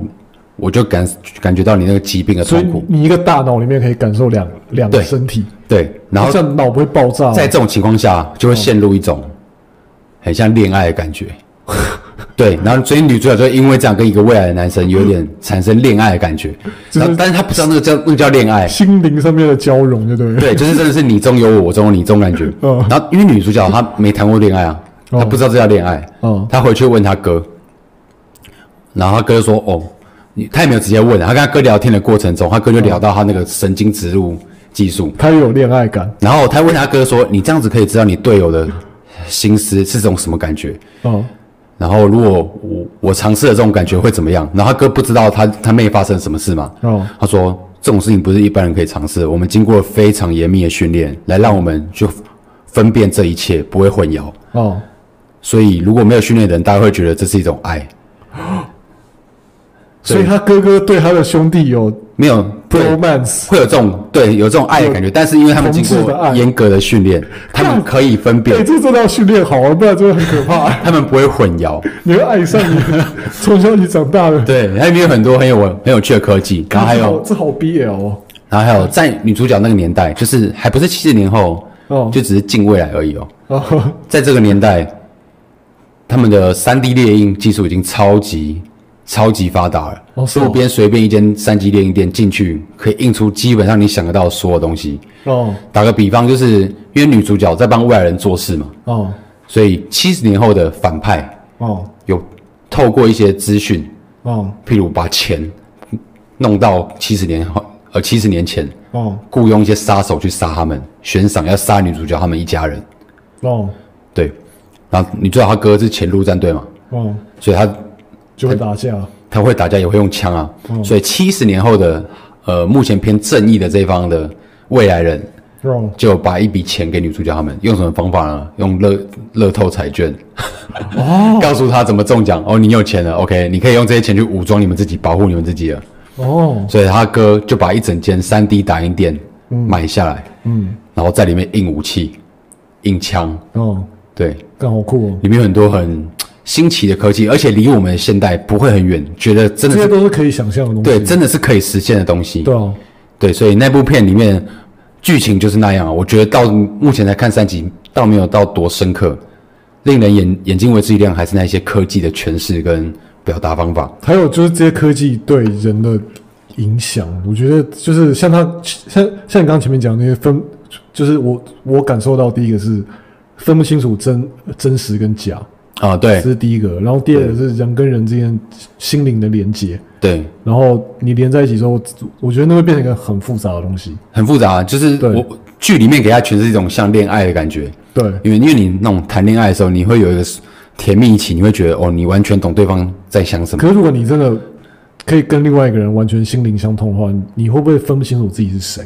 我就感感觉到你那个疾病的痛苦。你一个大脑里面可以感受两两个身体，对，然后这样脑不会爆炸。在这种情况下，就会陷入一种很像恋爱的感觉。对，然后所以女主角就因为这样跟一个未来的男生有点产生恋爱的感觉，然后但是她不知道那个叫那个叫恋爱，心灵上面的交融，对不对？对，就是真的是你中有我，我中有你这种感觉。然后因为女主角她没谈过恋爱啊，她不知道这叫恋爱。嗯，她回去问她哥，然后她哥说：“哦，你他也没有直接问，他跟他哥聊天的过程中，他哥就聊到他那个神经植入技术，他有恋爱感。然后他问他哥说：你这样子可以知道你队友的心思是种什么感觉？嗯。”然后，如果我我尝试了这种感觉会怎么样？然后他哥不知道他他妹发生什么事嘛？哦，他说这种事情不是一般人可以尝试。我们经过非常严密的训练，来让我们就分辨这一切，不会混淆。哦，所以如果没有训练的人，大家会觉得这是一种爱。所以他哥哥对他的兄弟有没有 romance？会有这种对有这种爱的感觉，但是因为他们经过严格的训练，他们可以分辨。对，这真的要训练好啊，不然真的很可怕。他们不会混淆，你会爱上你 从小你长大的。对，它里面有很多很有很有趣的科技，然后还有这好 BL 哦。然后还有在女主角那个年代，就是还不是七十年后哦，就只是近未来而已哦。哦，在这个年代，他们的三 D 猎鹰技术已经超级。超级发达了，路边随便一间三级电影店进去，可以印出基本上你想得到所有东西。哦，打个比方，就是因为女主角在帮未来人做事嘛。哦，所以七十年后的反派哦，有透过一些资讯哦，譬如把钱弄到七十年后，呃，七十年前哦，雇佣一些杀手去杀他们，悬赏要杀女主角他们一家人。哦，对，然后你知道他哥是前陆战队嘛？哦，所以他。就会打架，他会打架也会用枪啊，嗯、所以七十年后的呃，目前偏正义的这一方的未来人，嗯、就把一笔钱给女主角他们，用什么方法呢？用乐乐透彩券，哦，告诉他怎么中奖。哦，你有钱了，OK，你可以用这些钱去武装你们自己，保护你们自己了，哦，所以他哥就把一整间三 D 打印店买下来，嗯，嗯然后在里面印武器，印枪，哦，对，刚好酷哦，里面有很多很。新奇的科技，而且离我们现代不会很远，觉得真的这些都是可以想象的东西。对，真的是可以实现的东西。对啊，对，所以那部片里面剧情就是那样。我觉得到目前来看三集，倒没有到多深刻，令人眼眼睛为之一亮，还是那些科技的诠释跟表达方法。还有就是这些科技对人的影响，我觉得就是像他像像你刚刚前面讲的那些分，就是我我感受到第一个是分不清楚真真实跟假。啊，对，这是第一个。然后第二个是人跟人之间心灵的连接。对，然后你连在一起之后，我觉得那会变成一个很复杂的东西。很复杂，就是我剧里面给他诠释一种像恋爱的感觉。对，因为因为你那种谈恋爱的时候，你会有一个甜蜜期，你会觉得哦，你完全懂对方在想什么。可是如果你真的可以跟另外一个人完全心灵相通的话，你会不会分不清楚自己是谁？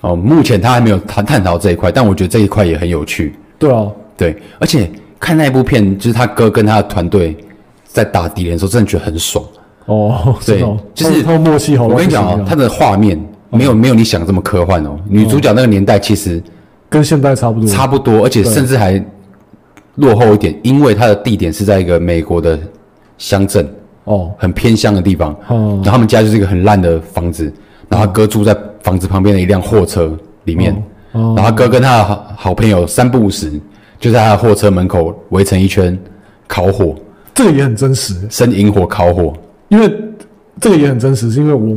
哦，目前他还没有探探讨这一块，但我觉得这一块也很有趣。对啊，对，而且。看那一部片，就是他哥跟他的团队在打敌人的时候，真的觉得很爽哦。对，就是他默契好。我跟你讲哦，他的画面没有没有你想这么科幻哦。女主角那个年代其实跟现在差不多，差不多，而且甚至还落后一点，因为他的地点是在一个美国的乡镇哦，很偏乡的地方。哦，然后他们家就是一个很烂的房子，然后他哥住在房子旁边的一辆货车里面。哦，然后他哥跟他的好好朋友三不五时。就在他的货车门口围成一圈，烤火，这个也很真实，生营火烤火。因为这个也很真实，是因为我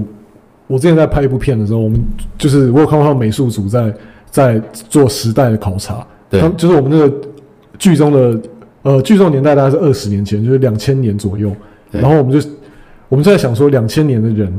我之前在拍一部片的时候，我们就是我有看到他们美术组在在做时代的考察，对，就是我们那个剧中的呃剧中的年代大概是二十年前，就是两千年左右，然后我们就我们就在想说，两千年的人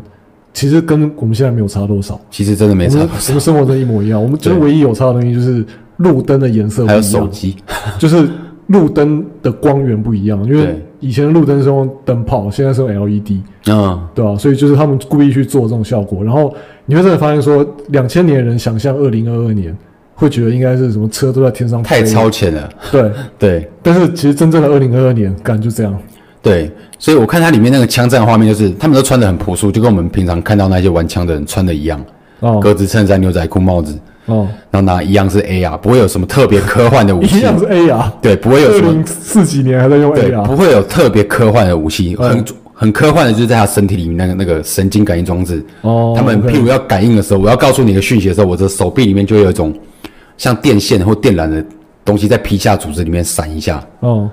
其实跟我们现在没有差多少，其实真的没差多少，我们生活的一模一样，我们就是唯一有差的东西就是。路灯的颜色不一样，还有手机，就是路灯的光源不一样。因为以前的路灯是用灯泡，现在是用 LED，嗯，对啊，所以就是他们故意去做这种效果。然后你会真的发现说，两千年的人想象二零二二年，会觉得应该是什么车都在天上飞，太超前了。对 对，但是其实真正的二零二二年感觉就这样。对，所以我看它里面那个枪战画面，就是他们都穿的很朴素，就跟我们平常看到那些玩枪的人穿的一样。哦，格子衬衫、牛仔裤、帽子。哦，然后拿一样是 AR，不会有什么特别科幻的武器。一样是 AR，对，不会有什么。四几年还在用 AR，不会有特别科幻的武器。很很科幻的就是在他身体里面那个那个神经感应装置。哦，他们譬如要感应的时候，我要告诉你一个讯息的时候，我的手臂里面就会有一种像电线或电缆的东西在皮下组织里面闪一下。哦。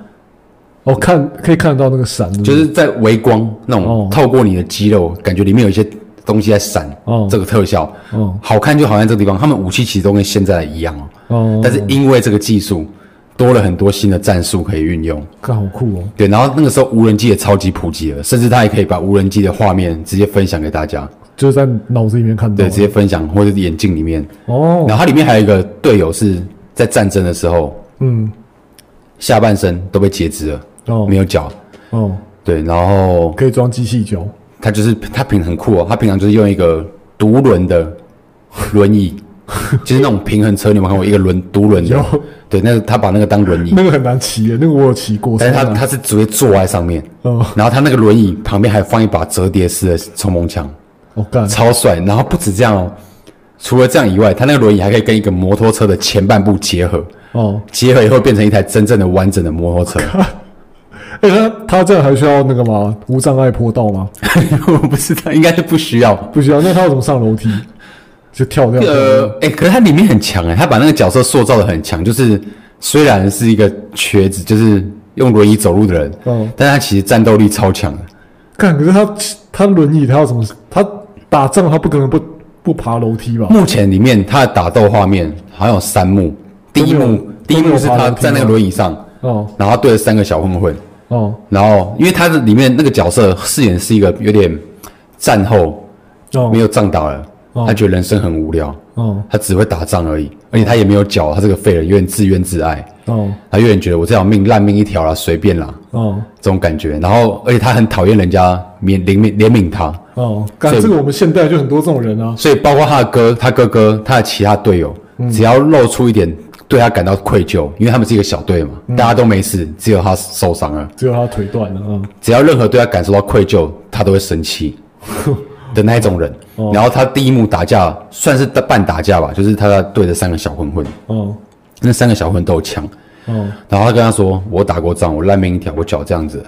哦，看可以看得到那个闪，就是在微光那种透过你的肌肉，感觉里面有一些东西在闪。哦，这个特效，哦，好看就好像这个地方，他们武器其实都跟现在一样哦。哦，但是因为这个技术多了很多新的战术可以运用，看好酷哦。对，然后那个时候无人机也超级普及了，甚至他也可以把无人机的画面直接分享给大家，就是在脑子里面看到，对，直接分享或者是眼镜里面。哦，然后它里面还有一个队友是在战争的时候，嗯，下半身都被截肢了。哦，没有脚，哦，对，然后可以装机器脚。他就是他平常很酷哦，他平常就是用一个独轮的 轮椅，就是那种平衡车，你有没有看过？一个轮独轮的？对，那个他把那个当轮椅，那个很难骑耶，那个我有骑过。但是他他是直接坐在上面，哦，然后他那个轮椅旁边还放一把折叠式的冲锋枪，我，干，超帅。然后不止这样哦，除了这样以外，他那个轮椅还可以跟一个摩托车的前半部结合，哦，结合以后变成一台真正的完整的摩托车。哎、欸，他他这样还需要那个吗？无障碍坡道吗？我不知道，应该是不需要，不需要。那他要怎么上楼梯？就跳掉。呃，哎、欸，可是他里面很强哎，他把那个角色塑造的很强，就是虽然是一个瘸子，就是用轮椅走路的人，哦，但他其实战斗力超强的。看，可是他他轮椅，他要怎么？他打仗他不可能不不爬楼梯吧？目前里面他的打斗画面好像有三幕，第一幕第一幕是他在那个轮椅上，哦，然后他对着三个小混混。哦，然后因为他的里面那个角色饰演是一个有点战后哦。没有仗打了，哦、他觉得人生很无聊，哦，他只会打仗而已，而且他也没有脚，他是个废人有点自怨自艾，哦，他有点觉得我这条命烂命一条了，随便啦，哦，这种感觉，然后而且他很讨厌人家怜怜悯怜悯他，哦，感觉这个我们现代就很多这种人啊，所以包括他的哥、他哥哥、他的其他队友，嗯、只要露出一点。对他感到愧疚，因为他们是一个小队嘛，嗯、大家都没事，只有他受伤了，只有他腿断了。嗯，只要任何对他感受到愧疚，他都会生气 的那一种人。哦、然后他第一幕打架算是半打架吧，就是他对着三个小混混。哦，那三个小混混都有枪。哦，然后他跟他说：“我打过仗，我烂命一条，我脚这样子。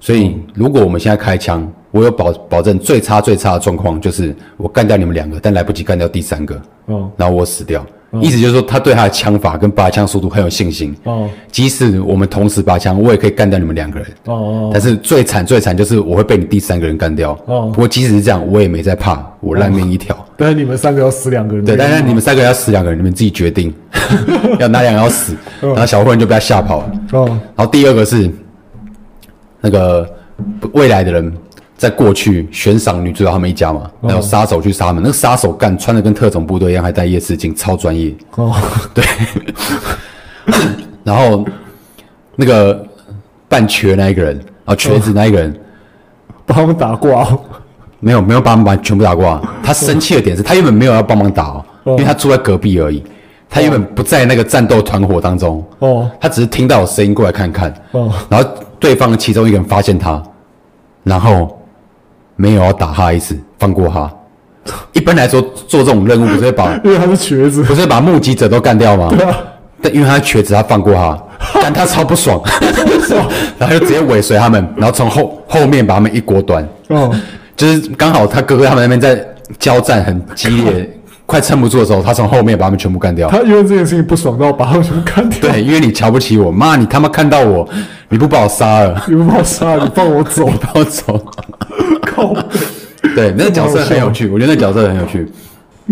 所以如果我们现在开枪，我有保保证最差最差的状况就是我干掉你们两个，但来不及干掉第三个。哦，然后我死掉。”意思就是说，他对他的枪法跟拔枪速度很有信心。哦，即使我们同时拔枪，我也可以干掉你们两个人。哦哦。但是最惨最惨就是我会被你第三个人干掉。哦。不过即使是这样，我也没在怕，我烂命一条。但是你们三个要死两个人。对，但是你们三个要死两个人，你们自己决定，要哪两个要死。然后小混混就被他吓跑了。哦。然后第二个是那个未来的人。在过去悬赏女主角他们一家嘛，然后杀手去杀他们，那个杀手干穿的跟特种部队一样，还戴夜视镜，超专业。哦，对。然后那个半瘸那一个人啊，瘸子那一个人，把他们打挂。没有，没有把他们把全部打挂。他生气的点是他原本没有要帮忙打哦，因为他住在隔壁而已。他原本不在那个战斗团伙当中。哦。他只是听到有声音过来看看。哦。然后对方的其中一个人发现他，然后。没有要打他一次，放过他。一般来说，做这种任务不是会把，因为他是瘸子，不是把目击者都干掉吗？对啊。但因为他是瘸子，他放过他，但他超不爽，然后就直接尾随他们，然后从后后面把他们一锅端。哦。就是刚好他哥哥他们那边在交战很激烈，快撑不住的时候，他从后面把他们全部干掉。他因为这件事情不爽，然后把他们全部干掉。对，因为你瞧不起我，妈，你他妈看到我，你不把我杀了，你不把我杀了，你放我走，放我走。对，那个角色很有趣，我觉得那个角色很有趣，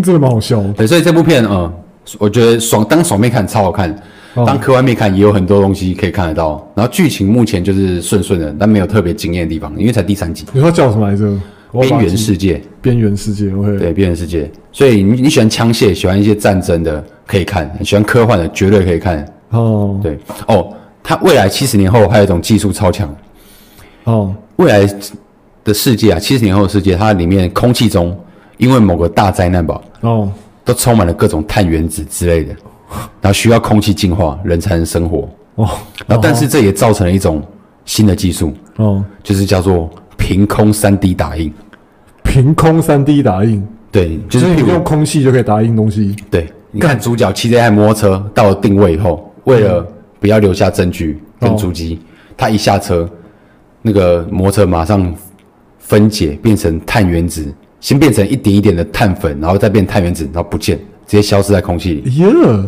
真的蛮好笑的。对，所以这部片，嗯，我觉得爽当爽妹看超好看，当科幻妹看也有很多东西可以看得到。然后剧情目前就是顺顺的，但没有特别惊艳的地方，因为才第三集。你说叫什么来着？边缘世界。边缘世界，OK。对，边缘世界。所以你你喜欢枪械，喜欢一些战争的，可以看；喜欢科幻的，绝对可以看。哦，对，哦，它未来七十年后还有一种技术超强。哦，未来。的世界啊，七十年后的世界，它里面空气中因为某个大灾难吧，哦，都充满了各种碳原子之类的，然后需要空气净化，人才能生活。哦，然后但是这也造成了一种新的技术，哦，就是叫做凭空三 D 打印。凭空三 D 打印，对，就是你用空气就可以打印东西。对，你看主角骑着一台摩托车到了定位以后，为了不要留下证据跟足迹，他一下车，那个摩托车马上分解变成碳原子，先变成一点一点的碳粉，然后再变碳原子，然后不见，直接消失在空气里。耶，Yeah.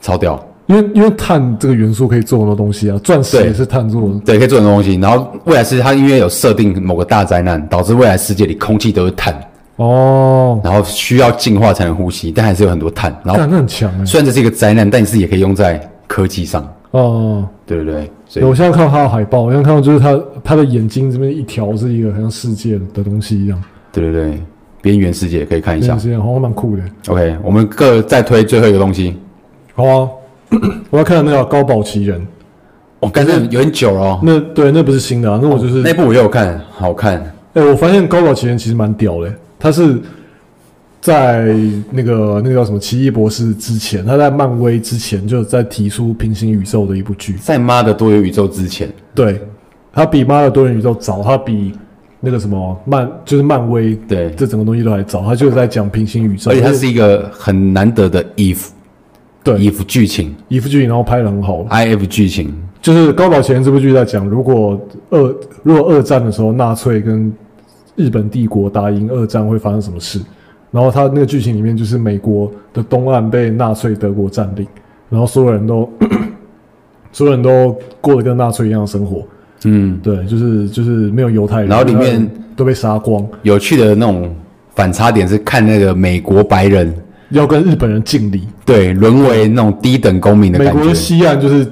超屌！因为因为碳这个元素可以做很多东西啊，钻石也是碳做的，对，可以做很多东西。然后未来世界它因为有设定某个大灾难，导致未来世界里空气都是碳。哦，然后需要进化才能呼吸，但还是有很多碳。然后那很强哎，虽然这是一个灾难，但是也可以用在科技上。哦，对对对。所以我现在看到他的海报，我现在看到就是他他的眼睛这边一条是一个很像世界的东西一样。对对对，边缘世界可以看一下。边缘世界好像蛮酷的。OK，我们各再推最后一个东西。好啊，我要看那个高堡奇人。哦，感觉有点久了哦。那对，那不是新的啊，那我就是那部我也有看，好看。哎，我发现高堡奇人其实蛮屌的。他是在那个那个叫什么奇异博士之前，他在漫威之前就在提出平行宇宙的一部剧，在妈的多元宇宙之前，对，他比妈的多元宇宙早，他比那个什么漫就是漫威对。这整个东西都还早，他就是在讲平行宇宙，而且它是一个很难得的 if 对。if 剧情，if 剧情，然后拍的很好，if 剧情。就是高堡奇人这部剧在讲，如果二如果二战的时候纳粹跟日本帝国打赢二战会发生什么事？然后他那个剧情里面就是美国的东岸被纳粹德国占领，然后所有人都 所有人都过得跟纳粹一样的生活。嗯，对，就是就是没有犹太人，然后里面都被杀光。有趣的那种反差点是看那个美国白人要跟日本人敬礼，对，沦为那种低等公民的感觉。美国的西岸就是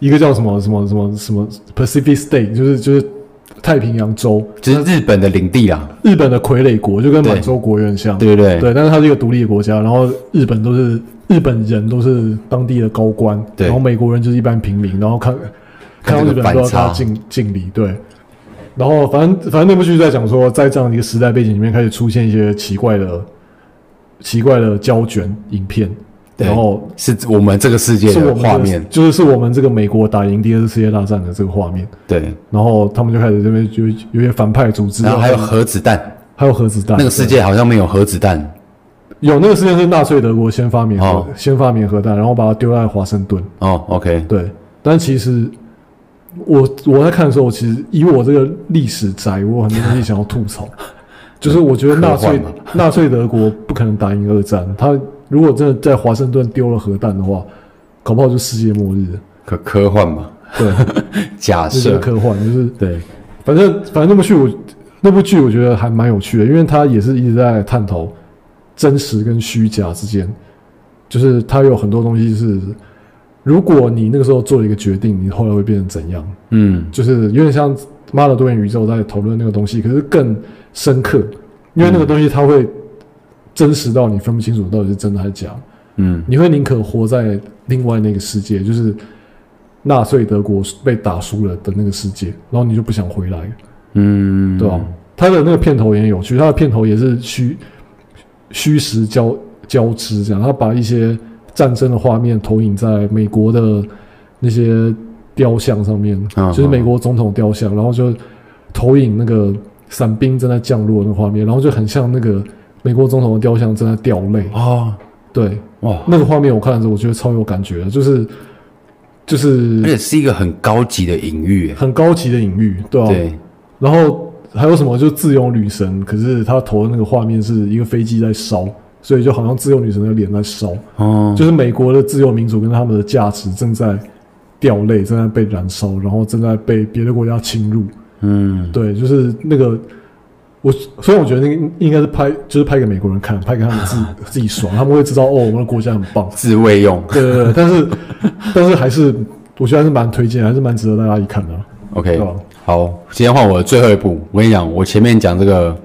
一个叫什么什么什么什么 Pacific State，就是就是。太平洋洲就是日本的领地啊，日本的傀儡国就跟满洲国有点像，对对对，对，但是它是一个独立的国家，然后日本都是日本人都是当地的高官，对，然后美国人就是一般平民，然后看看到日本都要跟他敬敬礼，对，然后反正反正那部剧在讲说，在这样一个时代背景里面开始出现一些奇怪的奇怪的胶卷影片。然后是我们这个世界的画面，就是是我们这个美国打赢第二次世界大战的这个画面。对，然后他们就开始这边就有些反派组织，然后还有核子弹，还有核子弹。那个世界好像没有核子弹，有那个世界是纳粹德国先发明核，先发明核弹，然后把它丢在华盛顿。哦，OK，对。但其实我我在看的时候，其实以我这个历史宅，我很多东西想要吐槽，就是我觉得纳粹纳粹德国不可能打赢二战，他。如果真的在华盛顿丢了核弹的话，搞不好就世界末日。可科幻嘛？对，假设科幻就是对。反正反正那部剧我那部剧我觉得还蛮有趣的，因为它也是一直在探讨真实跟虚假之间，就是它有很多东西是，如果你那个时候做了一个决定，你后来会变成怎样？嗯，就是有点像妈的多元宇宙在讨论那个东西，可是更深刻，因为那个东西它会。真实到你分不清楚到底是真的还是假，嗯，你会宁可活在另外那个世界，就是纳粹德国被打输了的那个世界，然后你就不想回来，嗯，对吧？他的那个片头也很有趣，他的片头也是虚虚实交交织这样，他把一些战争的画面投影在美国的那些雕像上面，啊、就是美国总统雕像，然后就投影那个伞兵正在降落的那个画面，然后就很像那个。美国总统的雕像正在掉泪啊！哦、对，哇，那个画面我看的时候，我觉得超有感觉的，就是就是，而且是一个很高级的隐喻，很高级的隐喻，对吧、啊？对。然后还有什么？就自由女神，可是她投的那个画面是一个飞机在烧，所以就好像自由女神的脸在烧，哦，就是美国的自由民主跟他们的价值正在掉泪，正在被燃烧，然后正在被别的国家侵入。嗯，对，就是那个。我所以我觉得那个应该是拍，就是拍给美国人看，拍给他们自己 自己爽，他们会知道哦，我们的国家很棒，自卫用。对对对，但是但是还是我觉得还是蛮推荐，还是蛮值得大家一看的。OK，吧好，今天换我的最后一部。我跟你讲，我前面讲这个《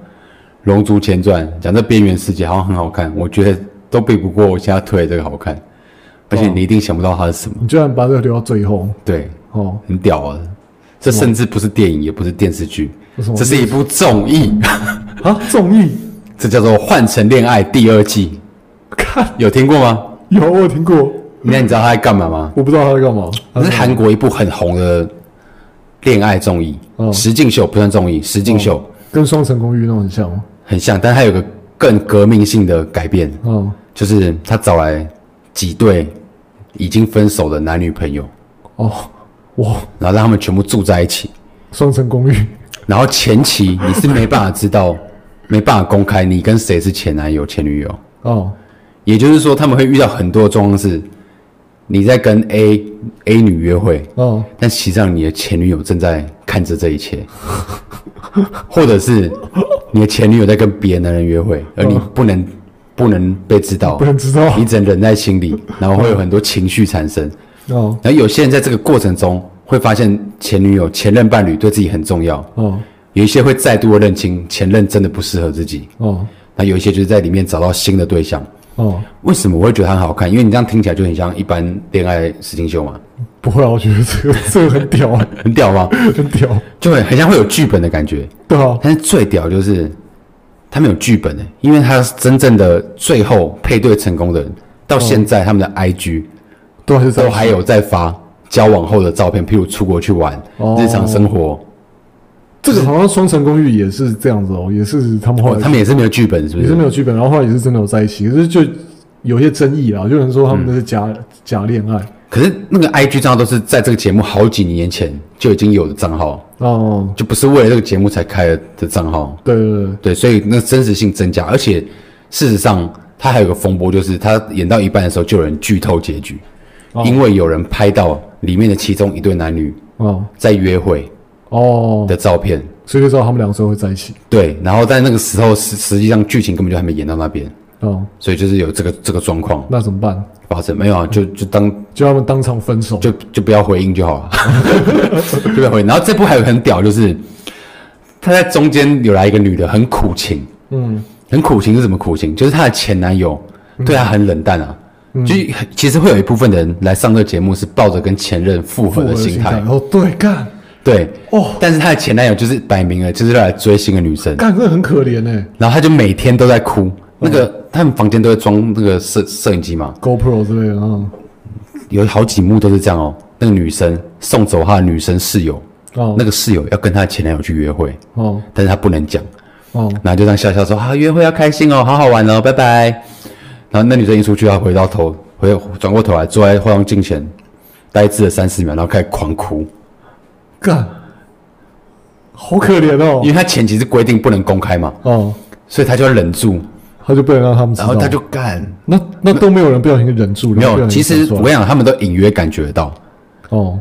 龙族前传》，讲这边缘世界好像很好看，我觉得都比不过我现在推的这个好看。而且你一定想不到它是什么，你居然把这个留到最后。对，哦，很屌啊！这甚至不是电影，也不是电视剧。这是一部综艺啊！综艺，这叫做《换乘恋爱》第二季。看，有听过吗？有，我有听过。那你知道他在干嘛吗？我不知道他在干嘛。那是韩国一部很红的恋爱综艺，《实境秀》不算综艺，《实境秀》跟《双层公寓》那种很像吗？很像，但它有个更革命性的改变。嗯，就是他找来几对已经分手的男女朋友，哦，哇，然后让他们全部住在一起，双层公寓。然后前期你是没办法知道，没办法公开你跟谁是前男友、前女友。哦，也就是说他们会遇到很多状况是，你在跟 A A 女约会，哦，但实际上你的前女友正在看着这一切，或者是你的前女友在跟别的男人约会，而你不能不能被知道，不能知道，你只能忍在心里，然后会有很多情绪产生。哦，然后有些人在这个过程中。会发现前女友、前任伴侣对自己很重要哦，有一些会再度的认清前任真的不适合自己哦，那有一些就是在里面找到新的对象哦。为什么我会觉得它很好看？因为你这样听起来就很像一般恋爱实境秀嘛。不会啊，我觉得这个这个很屌啊，很屌吗？很屌，就会很像会有剧本的感觉。对啊，但是最屌就是他们有剧本的，因为他真正的最后配对成功的人，到现在他们的 IG 都还是都还有在发。交往后的照片，譬如出国去玩，哦、日常生活，这个好像双城公寓也是这样子哦，也是他们后来、哦、他们也是没有剧本，是不是？也是没有剧本，然后后来也是真的有在一起，可是就有些争议啊，就有人说他们那是假、嗯、假恋爱。可是那个 IG 账号都是在这个节目好几年前就已经有的账号哦，就不是为了这个节目才开的的账号。对对对对，所以那真实性增加，而且事实上他还有个风波，就是他演到一半的时候就有人剧透结局。因为有人拍到里面的其中一对男女哦在约会哦的照片，所以就知道他们两个时候会在一起。对，然后在那个时候实实际上剧情根本就还没演到那边哦，所以就是有这个这个状况。那怎么办？发生没有啊？就就当就他们当场分手，就就不要回应就好了，就不要回应。然后这部还有很屌，就是他在中间有来一个女的，很苦情，嗯，很苦情是什么苦情？就是她的前男友对她很冷淡啊。就其实会有一部分的人来上这个节目是抱着跟前任复合的心态。哦，对，干，对哦，但是她的前男友就是摆明了就是要来追新的女生，干，真的很可怜哎。然后他就每天都在哭，那个他们房间都会装那个摄摄影机嘛，GoPro 之类的啊，有好几幕都是这样哦。那个女生送走她的女生室友，哦，那个室友要跟她的前男友去约会，哦，但是她不能讲，哦，然后就这样笑笑说啊，约会要开心哦，好好玩哦，拜拜。然后那女生一出去，她回到头，回转过头来，坐在化妆镜前，呆滞了三四秒，然后开始狂哭，干，好可怜哦。因为她前期是规定不能公开嘛，哦，所以她就要忍住，她就不能让他们知道，然后她就干，那那都没有人不小心忍住了，没有。其实我跟你讲，他们都隐约感觉到，哦，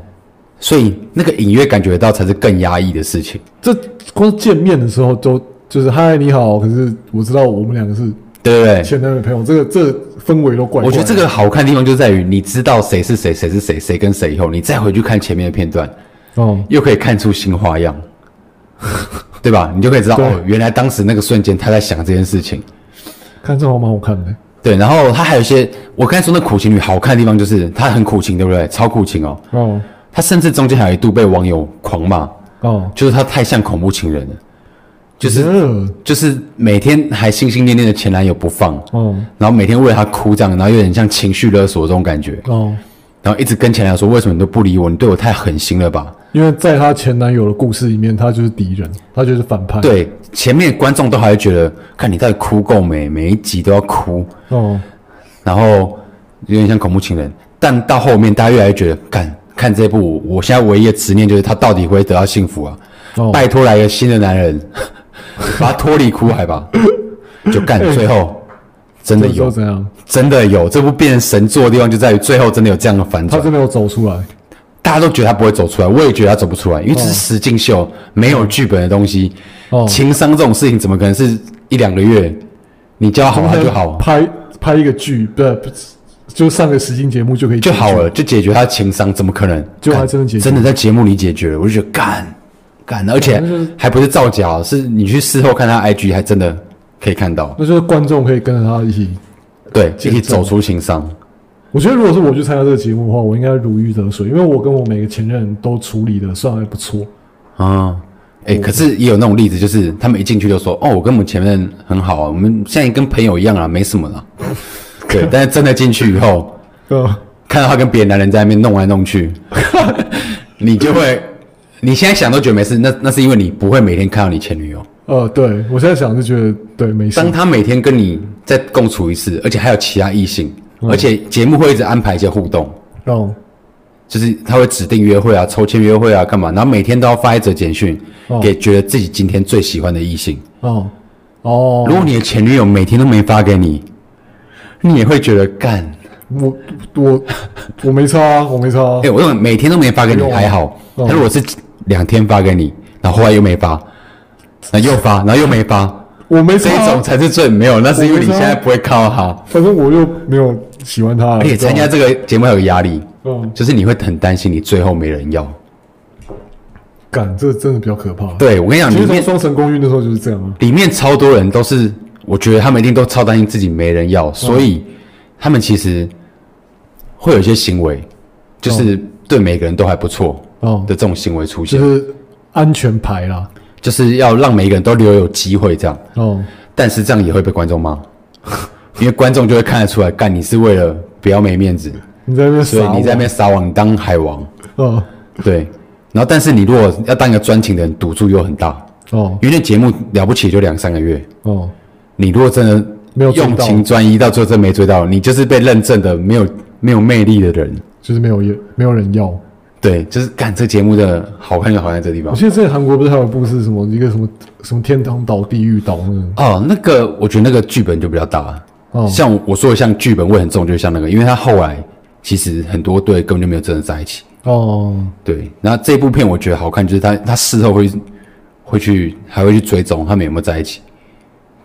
所以那个隐约感觉得到才是更压抑的事情。这光见面的时候都就是嗨你好，可是我知道我们两个是。对不对？前男女朋友，这个这个氛围都怪怪。我觉得这个好看的地方就在于，你知道谁是谁，谁是谁，谁跟谁以后，你再回去看前面的片段，哦，又可以看出新花样，对吧？你就可以知道哦，原来当时那个瞬间他在想这件事情。看这好蛮好看的。对，然后他还有一些，我刚才说那苦情女好看的地方就是她很苦情，对不对？超苦情哦。哦。她甚至中间还有一度被网友狂骂。哦。就是她太像恐怖情人了。就是就是每天还心心念念的前男友不放，哦，然后每天为了他哭这样，然后有点像情绪勒索这种感觉，哦，然后一直跟前男友说，为什么你都不理我？你对我太狠心了吧？因为在她前男友的故事里面，他就是敌人，他就是反派。对，前面观众都还会觉得，看你到底哭够没？每一集都要哭，哦，然后有点像恐怖情人，但到后面大家越来越觉得，看看这部，我现在唯一的执念就是他到底会得到幸福啊？哦，拜托来个新的男人。把他脱离苦海吧，就干。最后真的有，真的有。这部变成神作的地方就在于最后真的有这样的反转。他真的有走出来，大家都觉得他不会走出来，我也觉得他走不出来，因为这是实境秀，没有剧本的东西。哦，情商这种事情怎么可能是一两个月你教好他就好？拍拍一个剧，不是就上个实境节目就可以就好了，就解决他情商？怎么可能？就他真的解决，真的在节目里解决了，我就觉得干。干，而且还不是造假，是你去事后看他 IG，还真的可以看到。那就是观众可以跟着他一起，对，一起走出情伤。我觉得如果是我去参加这个节目的话，我应该如鱼得水，因为我跟我每个前任都处理的算还不错。啊，哎、欸，可是也有那种例子，就是他们一进去就说：“哦，我跟我们前任很好啊，我们现在跟朋友一样啊，没什么了。”对，但是真的进去以后，看到他跟别的男人在那边弄来弄去，你就会。你现在想都觉得没事，那那是因为你不会每天看到你前女友。呃，对我现在想就觉得对没事。当他每天跟你再共处一次，而且还有其他异性，嗯、而且节目会一直安排一些互动，哦，就是他会指定约会啊、抽签约会啊、干嘛，然后每天都要发一则简讯、哦、给觉得自己今天最喜欢的异性。哦。哦，如果你的前女友每天都没发给你，你也会觉得干。我我我没差啊，我没差啊。哎、欸，我用每天都没发给你还好，他、哦、如果是两天发给你，然后后来又没发，那又发，然后又没发，我没。这种才是最没有，那是因为你现在不会靠他。反正我又没有喜欢他。而且参加这个节目还有压力，嗯，就是你会很担心你最后没人要。感，这真的比较可怕。对，我跟你讲，里面双城公寓那时候就是这样啊。里面超多人都是，我觉得他们一定都超担心自己没人要，所以他们其实。会有一些行为，就是对每个人都还不错哦。的这种行为出现，就是安全牌啦，就是要让每一个人都留有机会这样。哦。但是这样也会被观众骂，因为观众就会看得出来，干你是为了不要没面子，你在那边，所以你在那边撒网，你当海王。哦。对，然后但是你如果要当一个专情的人，赌注又很大。哦，因为那节目了不起就两三个月。哦。你如果真的没有用情专一，到最后真没追到，你就是被认证的没有。没有魅力的人，就是没有没有人要。对，就是干这节目的好看就好看在这个地方。我记得在韩国不是还有一部是什么一个什么什么天堂岛、地狱岛那个？哦，那个我觉得那个剧本就比较大。哦，像我说的，像剧本味很重，就像那个，因为他后来其实很多对根本就没有真的在一起。哦，对。然后这部片我觉得好看，就是他他事后会会去还会去追踪他们有没有在一起。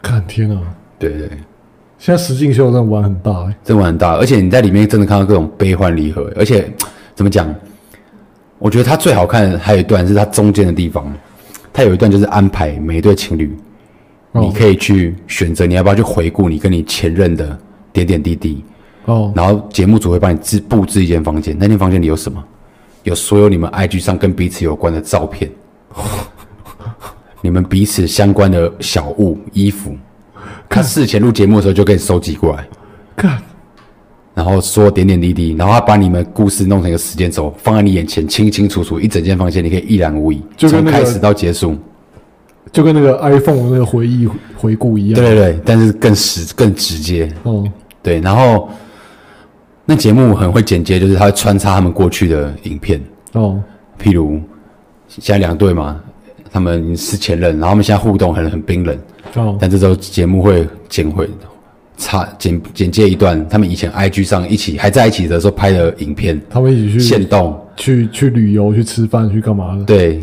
看天啊！对对。现在实境秀真的玩很大，欸，真的玩很大，而且你在里面真的看到各种悲欢离合，而且怎么讲？我觉得它最好看的还有一段是它中间的地方，它有一段就是安排每一对情侣，哦，你可以去选择你要不要去回顾你跟你前任的点点滴滴。哦，然后节目组会帮你置布置一间房间，那间房间里有什么？有所有你们 IG 上跟彼此有关的照片，你们彼此相关的小物、衣服。他事前录节目的时候就可以收集过来，看，然后说点点滴滴，然后他把你们故事弄成一个时间轴，放在你眼前，清清楚楚，一整间房间你可以一览无遗，就从开始到结束，就跟那个 iPhone 那个回忆回顾一样。对对对，但是更实更直接。哦，对，然后那节目很会剪接，就是他会穿插他们过去的影片。哦，譬如现在两队嘛。他们是前任，然后他们现在互动很很冰冷。哦。但这周节目会剪会插剪剪接一段，他们以前 IG 上一起还在一起的时候拍的影片。他们一起去现动，去去旅游，去吃饭，去干嘛的？对。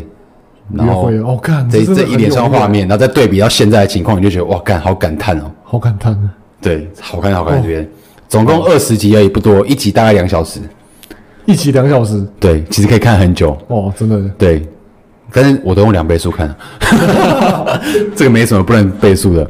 然后哦，干这这一连串画面，然后再对比到现在的情况，你就觉得哇，干好感叹哦，好感叹啊。对，好看好看这边，总共二十集而已，不多，一集大概两小时。一集两小时。对，其实可以看很久。哦，真的。对。但是我都用两倍速看，这个没什么不能倍速的。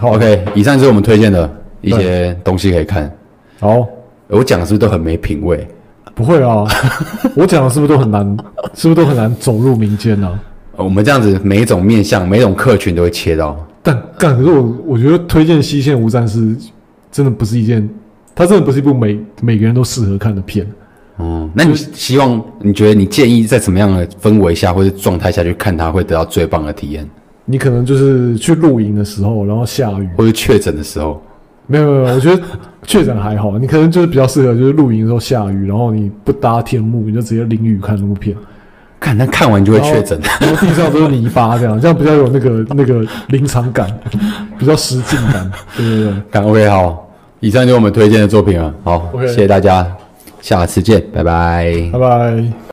好，OK，以上就是我们推荐的一些东西可以看。好，我讲的是不是都很没品味？不会啊，我讲的是不是都很难？是不是都很难 走入民间呢、啊？我们这样子每一种面向、每一种客群都会切到。但干，可是我我觉得推荐《西线无战事》真的不是一件，它真的不是一部每每个人都适合看的片。哦、嗯，那你希望？你觉得你建议在什么样的氛围下或者状态下去看它，会得到最棒的体验？你可能就是去露营的时候，然后下雨，或者确诊的时候。没有没有，我觉得确诊还好。你可能就是比较适合，就是露营的时候下雨，然后你不搭天幕，你就直接淋雨看那部片。看，那看完就会确诊，然后地上都是泥巴，这样这样比较有那个那个临场感，比较实境感。对对对，感 OK 好。以上就是我们推荐的作品了。好，okay. 谢谢大家。下次见，拜拜，拜拜。